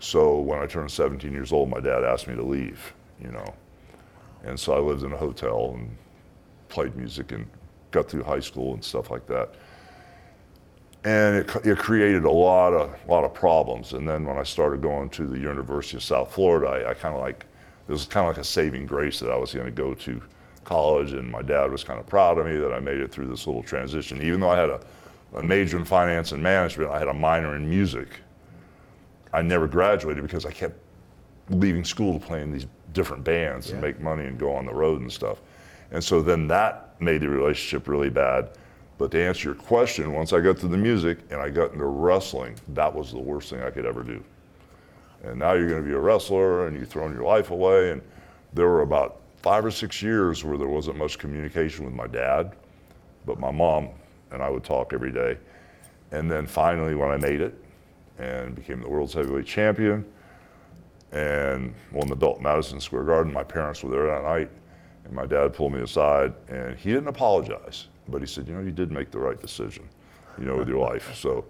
So when I turned 17 years old, my dad asked me to leave. You know, and so I lived in a hotel and played music and got through high school and stuff like that. And it, it created a lot of lot of problems. And then when I started going to the University of South Florida, I, I kind of like it was kind of like a saving grace that I was going to go to college, and my dad was kind of proud of me that I made it through this little transition. Even though I had a, a major in finance and management, I had a minor in music. I never graduated because I kept leaving school to play in these different bands and make money and go on the road and stuff. And so then that made the relationship really bad. But to answer your question, once I got to the music and I got into wrestling, that was the worst thing I could ever do. And now you're going to be a wrestler and you've thrown your life away. And there were about five or six years where there wasn't much communication with my dad, but my mom and I would talk every day. And then finally, when I made it and became the world's heavyweight champion, and won the belt Madison Square Garden. My parents were there that night, and my dad pulled me aside, and he didn't apologize, but he said, "You know, you did make the right decision, you know, with your [LAUGHS] life." So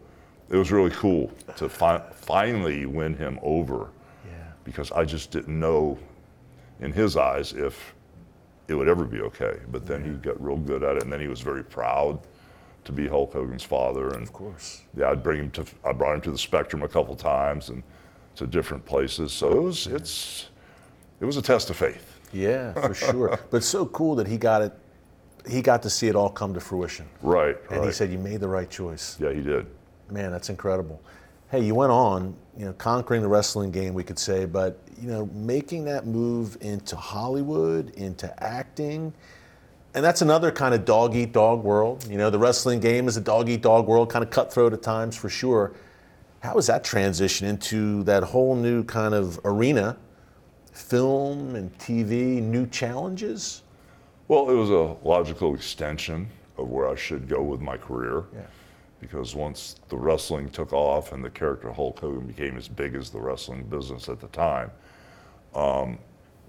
it was really cool to fi- finally win him over, Yeah. because I just didn't know, in his eyes, if it would ever be okay. But then he got real good at it, and then he was very proud to be Hulk Hogan's father, and Of course. yeah, I'd bring him to. I brought him to the Spectrum a couple times and to different places. So it was. It's. It was a test of faith. Yeah, for [LAUGHS] sure. But so cool that he got it. He got to see it all come to fruition, Right. and right. he said, "You made the right choice." Yeah, he did. Man, that's incredible. Hey, you went on, you know, conquering the wrestling game, we could say, but you know, making that move into Hollywood, into acting, and that's another kind of dog eat dog world. You know, the wrestling game is a dog eat dog world, kind of cutthroat at times for sure. How was that transition into that whole new kind of arena, film and TV, new challenges? Well, it was a logical extension of where I should go with my career. Yeah. because once the wrestling took off and the character Hulk Hogan became as big as the wrestling business at the time, um,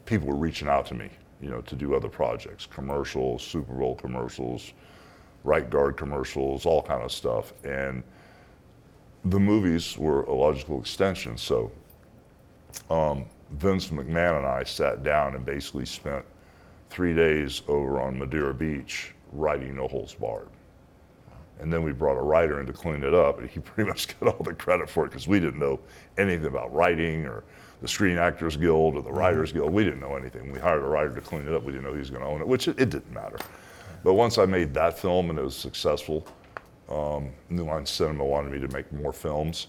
people were reaching out to me, you know, to do other projects, commercials, Super Bowl commercials, right guard commercials, all kind of stuff. And the movies were a logical extension. So um, Vince McMahon and I sat down and basically spent three days over on Madeira Beach writing No Holds Barred. And then we brought a writer in to clean it up, and he [LAUGHS] pretty much got all the credit for it because we didn't know anything about writing or the Screen Actors Guild or the Writers Guild. We didn't know anything. We hired a writer to clean it up. We didn't know he was going to own it, which it, it didn't matter. But once I made that film and it was successful, um, New Line Cinema wanted me to make more films.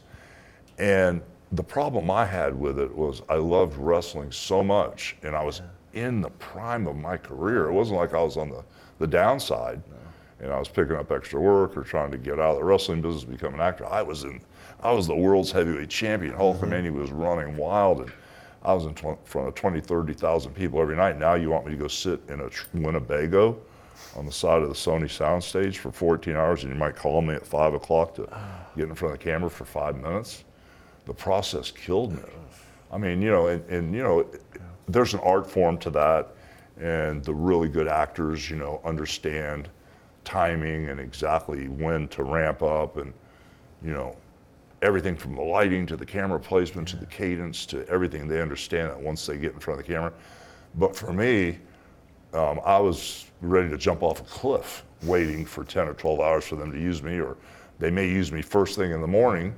And the problem I had with it was I loved wrestling so much, and I was in the prime of my career. It wasn't like I was on the, the downside and I was picking up extra work or trying to get out of the wrestling business, to become an actor. I was in, I was the world's heavyweight champion. Hulkamania was running wild, and I was in tw- front of 20, 30,000 people every night. Now you want me to go sit in a tr- Winnebago on the side of the Sony soundstage for 14 hours, and you might call me at five o'clock to get in front of the camera for five minutes. The process killed me. I mean, you know, and, and you know, there's an art form to that, and the really good actors, you know, understand timing and exactly when to ramp up and you know everything from the lighting to the camera placement to the cadence to everything they understand that once they get in front of the camera but for me um, i was ready to jump off a cliff waiting for 10 or 12 hours for them to use me or they may use me first thing in the morning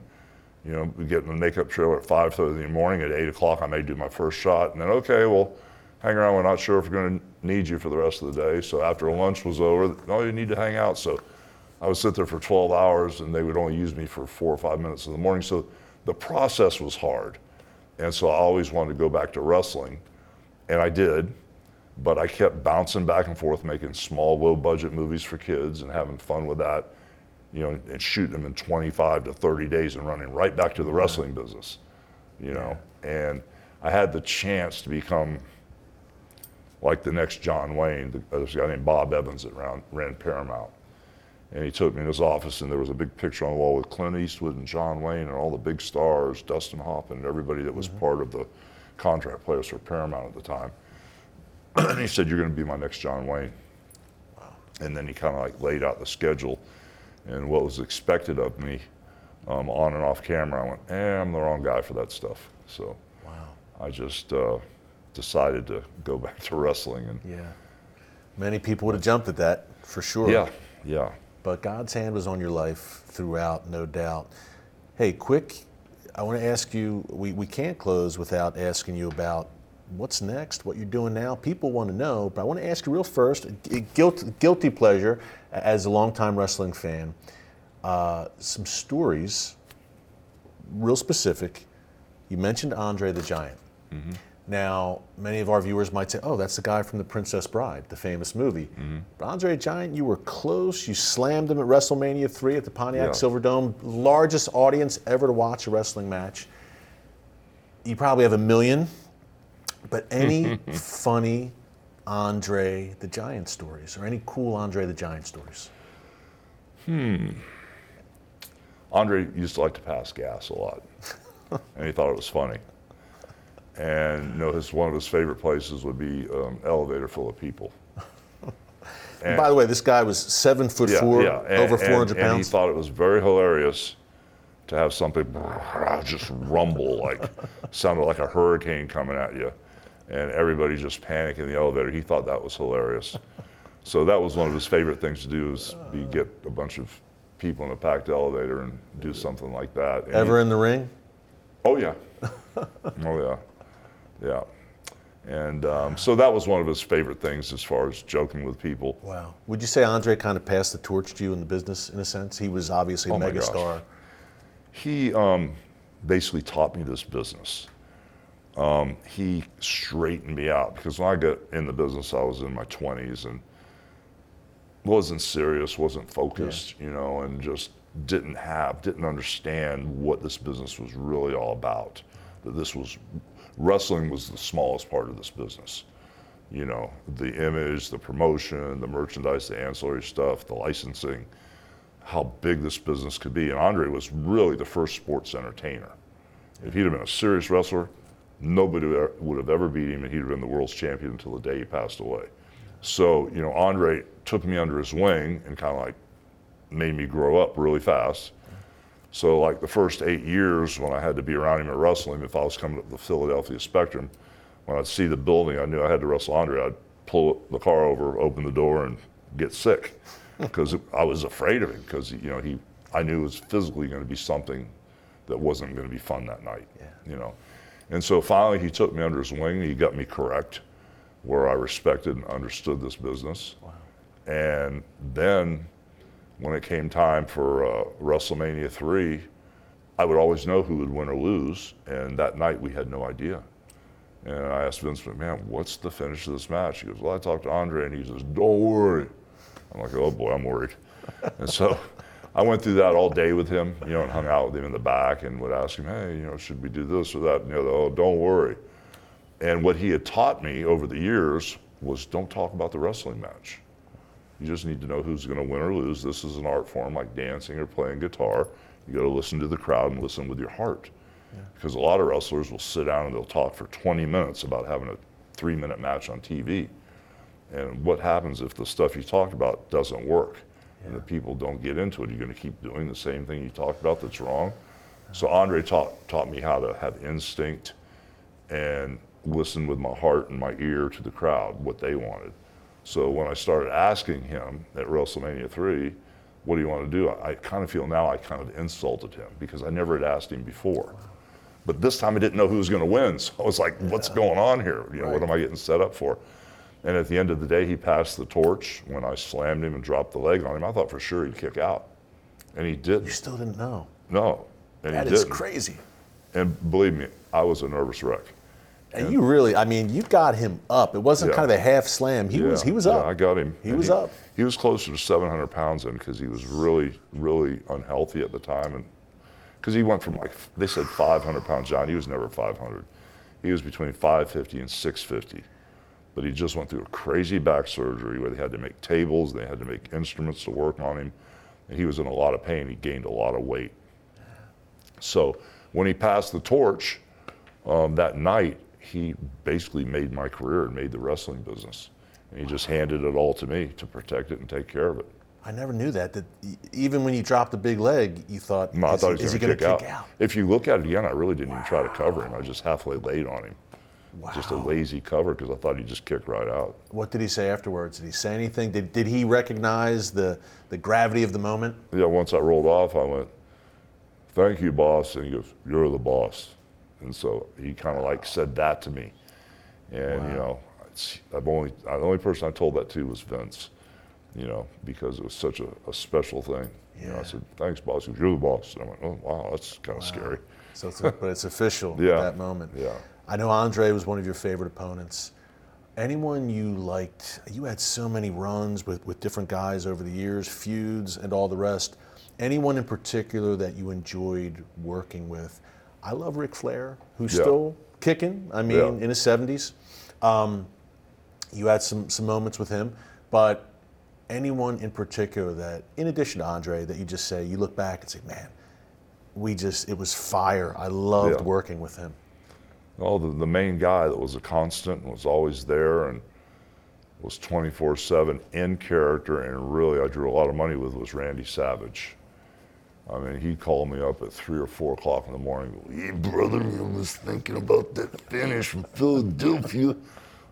you know get in the makeup trailer at 5.30 in the morning at 8 o'clock i may do my first shot and then okay well hang around. We're not sure if we're going to need you for the rest of the day. So after lunch was over, no, you need to hang out. So I would sit there for 12 hours, and they would only use me for four or five minutes in the morning. So the process was hard, and so I always wanted to go back to wrestling, and I did. But I kept bouncing back and forth, making small, low-budget movies for kids and having fun with that, you know, and shooting them in 25 to 30 days and running right back to the wrestling business, you know. And I had the chance to become like the next John Wayne, the, uh, a guy named Bob Evans that ran, ran Paramount. And he took me in his office, and there was a big picture on the wall with Clint Eastwood and John Wayne and all the big stars, Dustin Hoffman, and everybody that was mm-hmm. part of the contract players for Paramount at the time. And [CLEARS THROAT] he said, "You're going to be my next John Wayne." Wow. And then he kind of like laid out the schedule and what was expected of me um, on and off camera. I went, "Eh, I'm the wrong guy for that stuff." So Wow. I just uh, decided to go [LAUGHS] back to wrestling and Yeah. Many people would have jumped at that for sure. yeah, yeah. But God's hand was on your life throughout, no doubt. Hey, quick, I want to ask you we, we can't close without asking you about what's next, what you're doing now. People want to know, but I want to ask you real first guilt, guilty pleasure as a longtime wrestling fan. Uh, some stories, real specific. You mentioned Andre the Giant. Now, many of our viewers might say, oh, that's the guy from The Princess Bride, the famous movie. But Andre the Giant, you were close. You slammed him at WrestleMania 3 at the Pontiac Yeah. Silverdome, largest audience ever to watch a wrestling match. You probably have a million, but any [LAUGHS] funny Andre the Giant stories or any cool Andre the Giant stories? Hmm. Andre used to like to pass gas a lot, [LAUGHS] and he thought it was funny. And you know, his one of his favorite places would be um, elevator full of people. [LAUGHS] And by the way, this guy was seven foot four, and- over and- 400 And he thought it was very hilarious to have something just rumble like sounded like a hurricane coming at you, and everybody just panic in the elevator. He thought that was hilarious. So that was one of his favorite things to do is be get a bunch of people in a packed elevator and do something like that. And he- Ever in the ring? Oh yeah. [LAUGHS] oh yeah. Yeah. And um, so that was one of his favorite things as far as joking with people. Wow. Would you say Andre kind of passed the torch to you in the business in a sense? He was obviously a Oh megastar. He um, basically taught me this business. Um, he straightened me out because when I got in the business, I was in my 20s and wasn't serious, wasn't focused, you know, and just didn't have, didn't understand what this business was really all about. That this was, wrestling was the smallest part of this business. You know, the image, the promotion, the merchandise, the ancillary stuff, the licensing. how big this business could be. And Andre was really the first sports entertainer. If he'd have been a serious wrestler, nobody would have ever beat him, and he'd have been the world's champion until the day he passed away. So, you know, Andre took me under his wing and kind of like made me grow up really fast. So, like the first eight years when I had to be around him at wrestling, if I was coming up the Philadelphia Spectrum, when I'd see the building, I knew I had to wrestle Andre. I'd pull the car over, open the door, and get sick [LAUGHS] because I was afraid of him because you know he, I knew it was physically going to be something that wasn't going to be fun that night. You know, and so finally he took me under his wing. He got me correct, where I respected and understood this business. And then when it came time for uh, WrestleMania 3, I would always know who would win or lose. And that night we had no idea. And I asked Vince McMahon, what's the finish of this match? He goes, well, I talked to Andre and he says, don't worry. I'm like, oh boy, I'm worried. [LAUGHS] and so I went through that all day with him, you know, and hung out with him in the back and would ask him, hey, you know, should we do this or that? And the other, oh, don't worry. And what he had taught me over the years was don't talk about the wrestling match. You just need to know who's going to win or lose. This is an art form like dancing or playing guitar. You got to listen to the crowd and listen with your heart. Because a lot of wrestlers will sit down and they'll talk for 20 minutes about having a three minute match on TV. And what happens if the stuff you talked about doesn't work and the people don't get into it? You're going to keep doing the same thing you talked about that's wrong. So Andre taught, taught me how to have instinct and listen with my heart and my ear to the crowd, what they wanted. So when I started asking him at WrestleMania 3, what do you want to do? I, I kind of feel now I kind of insulted him because I never had asked him before. But this time I didn't know who was going to win. So I was like, what's going on here? You know, what am I getting set up for? And at the end of the day, he passed the torch. When I slammed him and dropped the leg on him, I thought for sure he'd kick out. And he didn't. You still didn't know. No. And That he is crazy. And believe me, I was a nervous wreck. And you really, I mean, you got him up. It wasn't Yeah. kind of a half slam. He was, he was up. yeah. I got him. He And was up. He was closer to 700 pounds in because he was really, really unhealthy at the time, and because he went from like they said 500 pounds John. He was never 500. He was between 550 and 650. But he just went through a crazy back surgery where they had to make tables, they had to make instruments to work on him, and he was in a lot of pain. He gained a lot of weight. So when he passed the torch um, that night, he basically made my career and made the wrestling business. And he just handed it all to me to protect it and take care of it. I never knew that. That even when you dropped the big leg, you thought, No, I is, thought he is was he going to kick, kick out. out? If you look at it again, I really didn't even try to cover him. I just halfway laid on him. Just a lazy cover because I thought he'd just kick right out. What did he say afterwards? Did he say anything? Did, did he recognize the, the gravity of the moment? Yeah, once I rolled off, I went, "Thank you, boss," and he goes, "You're the boss." And so he kind of like said that to me, and you know, I've only the only person I told that to was Vince, you know, because it was such a, a special thing. You know, Yeah. I said, "Thanks, boss." He goes, "You're the boss." And I went, "Oh, wow, that's kind of scary." So it's, but it's official [LAUGHS] Yeah. at that moment. Yeah. I know Andre was one of your favorite opponents. Anyone you liked, you had so many runs with, with different guys over the years, feuds and all the rest. Anyone in particular that you enjoyed working with? I love Ric Flair, who's Yeah. still kicking, I mean, Yeah. in his 70s. Um, you had some, some moments with him, but anyone in particular that, in addition to Andre, that you just say, you look back and say, man, we just, it was fire. I loved Yeah. working with him. Oh, the, the main guy that was a constant and was always there and was 24 7 in character and really I drew a lot of money with was Randy Savage. I mean, he'd call me up at 3 or 4 o'clock in the morning. Hey, brother, I was thinking about that finish from Philadelphia.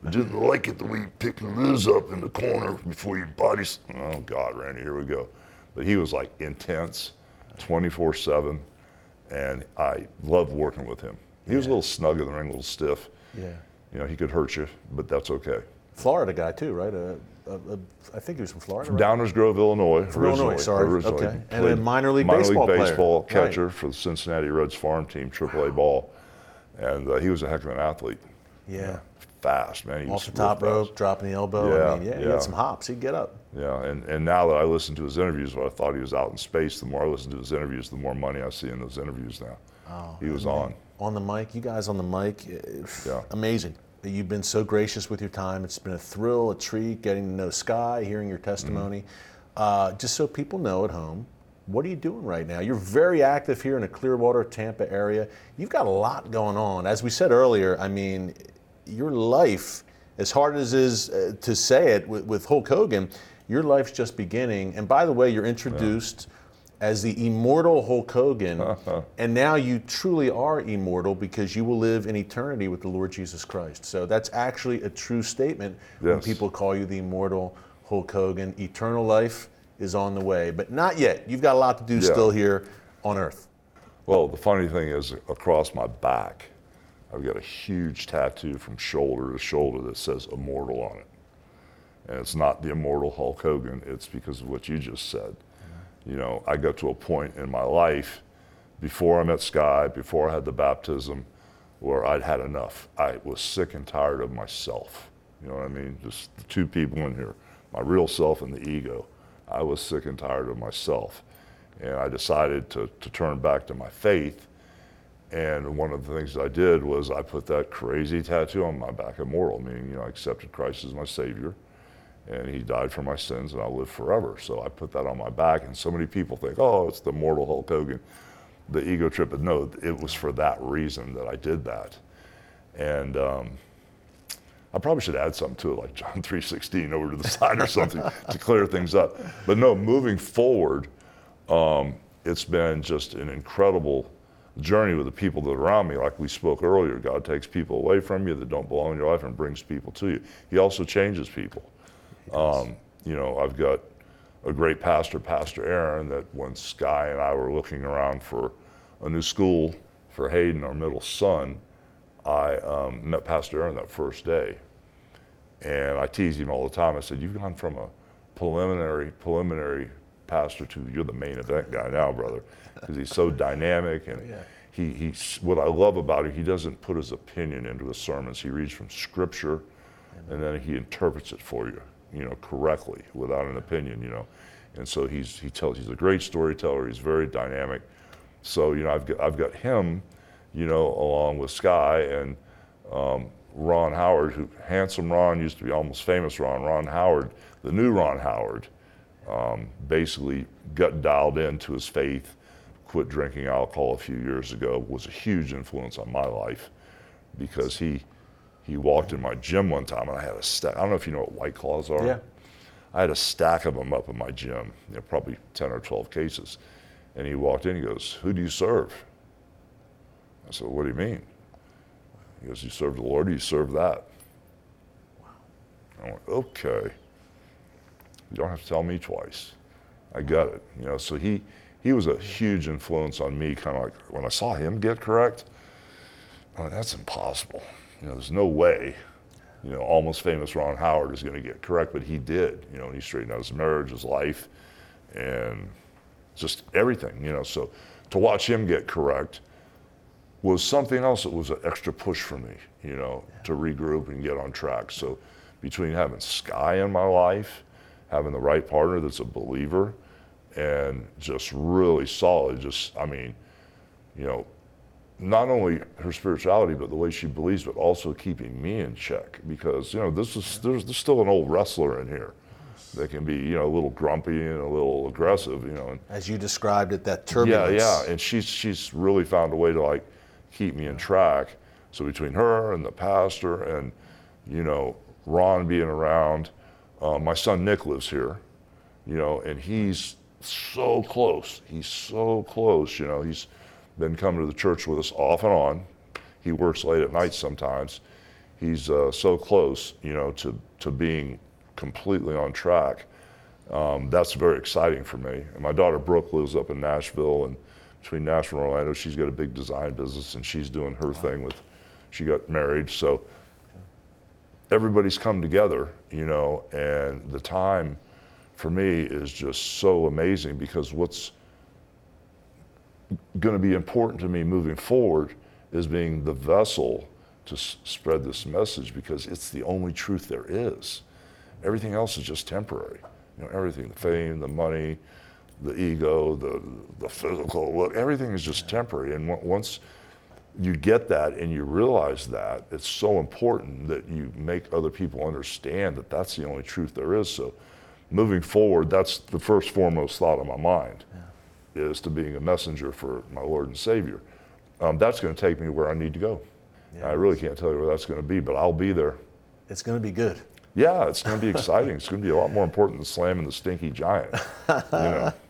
I didn't like it the way you picked Liz up in the corner before your body. s-" Oh, God, Randy, here we go. But he was like intense, 24 7, and I loved working with him. He was a little snug in the ring, a little stiff. Yeah. You know, he could hurt you, but that's okay. Florida guy too, right? Uh, uh, uh, I think he was from Florida. Right? Downers Grove, Illinois. From Illinois, sorry. originally. Okay. And a minor league minor baseball league player. baseball Right. catcher for the Cincinnati Reds farm team, AAA ball, and uh, he was a heck of an athlete. Yeah. Fast man. He Off the top rope, dropping the elbow. Yeah, I mean, yeah, he had some hops. He'd get up. Yeah, and, and now that I listen to his interviews, what I thought he was out in space, the more I listen to his interviews, the more money I see in those interviews now. Oh, he was on. On the mic, you guys on the mic, eh, Yeah. amazing. You've been so gracious with your time. It's been a thrill, a treat getting to know Sky, hearing your testimony. Mm-hmm. Uh, just so people know at home, what are you doing right now? You're very active here in the Clearwater, Tampa area. You've got a lot going on. As we said earlier, I mean, your life, as hard as it is uh, to say it with, with Hulk Hogan, your life's just beginning. And by the way, you're introduced as the immortal Hulk Hogan, uh-huh. and now you truly are immortal because you will live in eternity with the Lord Jesus Christ. So that's actually a true statement when people call you the immortal Hulk Hogan. Eternal life is on the way, but not yet. You've got a lot to do Yeah. still here on earth. Well, the funny thing is, across my back, I've got a huge tattoo from shoulder to shoulder that says immortal on it. And it's not the immortal Hulk Hogan, it's because of what you just said. You know, I got to a point in my life before I met Sky, before I had the baptism, where I'd had enough. I was sick and tired of myself. You know what I mean? Just the two people in here, my real self and the ego. I was sick and tired of myself. And I decided to, to turn back to my faith. And one of the things I did was I put that crazy tattoo on my back, immortal, meaning, you know, I accepted Christ as my Savior and he died for my sins and I'll live forever. So I put that on my back, and so many people think, oh, it's the mortal Hulk Hogan, the ego trip. But no, it was for that reason that I did that. And um, I probably should add something to it, like John [LAUGHS] 3.16 over to the side or something to clear things up. But no, moving forward, um, it's been just an incredible journey with the people that are around me. Like we spoke earlier, God takes people away from you that don't belong in your life and brings people to you. He also changes people. Um, you know, I've got a great pastor, Pastor Aaron, that when Sky and I were looking around for a new school for Hayden, our middle son, I um, met Pastor Aaron that first day. And I tease him all the time. I said, You've gone from a preliminary, preliminary pastor to you're the main event guy now, brother. Because he's so dynamic and Yeah. he, he's what I love about him, he doesn't put his opinion into his sermons. He reads from scripture and then he interprets it for you, you know, correctly without an opinion, you know. And so he's he tells he's a great storyteller, he's very dynamic. So, you know, I've got I've got him, you know, along with Sky and um, Ron Howard, who handsome Ron used to be almost famous Ron. Ron Howard, the new Ron Howard, um, basically got dialed into his faith, quit drinking alcohol a few years ago, was a huge influence on my life because he he walked in my gym one time and I had a stack. I don't know if you know what White Claws are. Yeah. I had a stack of them up in my gym, you know, probably 10 or 12 cases. And he walked in, he goes, Who do you serve? I said, What do you mean? He goes, You serve the Lord, or you serve that? Wow. I went, Okay. You don't have to tell me twice. I got it. You know, so he he was a huge influence on me, kind of like when I saw him get correct, I'm like, that's impossible. You know, there's no way, you know, almost famous Ron Howard is going to get correct, but he did, you know, and he straightened out his marriage, his life, and just everything, you know. So to watch him get correct was something else that was an extra push for me, you know, to regroup and get on track. So between having Sky in my life, having the right partner that's a believer, and just really solid, just, I mean, you know, not only her spirituality, but the way she believes, but also keeping me in check. Because you know, this is there's, there's still an old wrestler in here that can be you know a little grumpy and a little aggressive. You know, and As you described it, that turbulence. yeah, yeah, and she's she's really found a way to like keep me in track. So between her and the pastor, and you know Ron being around, uh, my son Nick lives here, you know, and he's so close. He's so close. You know, he's been coming to the church with us off and on. He works late at night sometimes. He's uh, so close, you know, to to being completely on track. Um, that's very exciting for me. And my daughter Brooke lives up in Nashville, and between Nashville and Orlando, she's got a big design business, and she's doing her thing with. She got married, so everybody's come together, you know, and the time for me is just so amazing because what's going to be important to me moving forward is being the vessel to s- spread this message because it's the only truth there is. Everything else is just temporary. You know, everything, the fame, the money, the ego, the, the physical, look, everything is just temporary. And on- once you get that and you realize that, it's so important that you make other people understand that that's the only truth there is. So moving forward, that's the first foremost thought in my mind. Is to being a messenger for my Lord and Savior. Um, that's going to take me where I need to go. Yeah. I really can't tell you where that's going to be, but I'll be there. It's going to be good. Yeah, it's going to be [LAUGHS] exciting. it's going to be a lot more important than slamming the stinky giant. You know, [LAUGHS]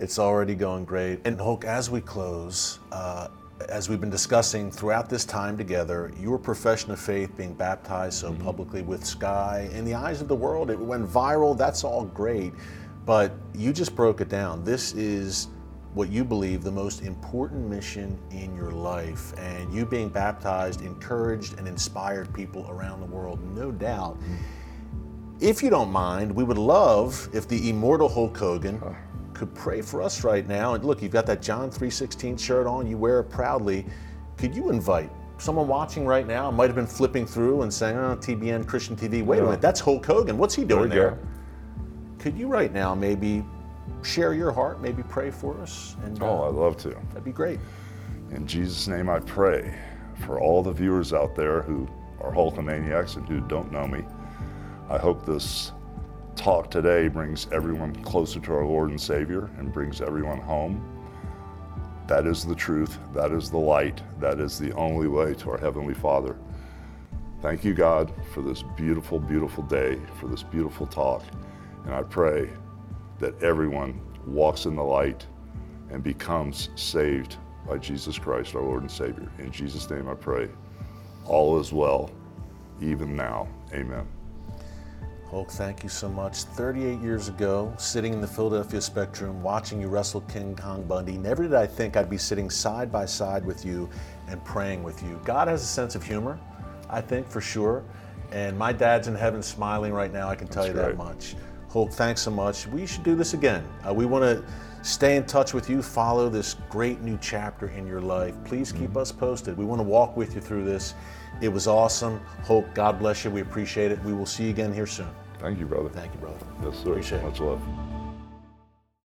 It's already going great. And Hulk, as we close, uh, as we've been discussing throughout this time together, your profession of faith being baptized so publicly with Sky, in the eyes of the world, it went viral. That's all great. But you just broke it down. This is what you believe the most important mission in your life. And you being baptized encouraged and inspired people around the world, no doubt. If you don't mind, we would love if the immortal Hulk Hogan could pray for us right now. And look, you've got that John 3:16 shirt on, you wear it proudly. Could you invite someone watching right now might have been flipping through and saying, "Oh, TBN Christian TV. Wait a minute, that's Hulk Hogan. What's he doing there?" Could you right now maybe share your heart, maybe pray for us? And uh, oh, I'd love to. that'd be great. In Jesus' name, I pray for all the viewers out there who are Hulkamaniacs and who don't know me. I hope this talk today brings everyone closer to our Lord and Savior and brings everyone home. That is the truth. That is the light. That is the only way to our Heavenly Father. Thank you, God, for this beautiful, beautiful day, for this beautiful talk. And I pray that everyone walks in the light and becomes saved by Jesus Christ, our Lord and Savior. In Jesus' name I pray. All is well, even now. Amen. Hulk, thank you so much. 38 years ago, sitting in the Philadelphia Spectrum, watching you wrestle King Kong Bundy, never did I think I'd be sitting side by side with you and praying with you. God has a sense of humor, I think, for sure. And my dad's in heaven smiling right now, I can tell That's you that much. Hulk, thanks so much. We should do this again. Uh, we want to stay in touch with you, follow this great new chapter in your life. Please keep us posted. We want to walk with you through this. It was awesome. Hulk, God bless you. We appreciate it. We will see you again here soon. Thank you, brother. Thank you, brother. Yes, sir. Appreciate it. Much love.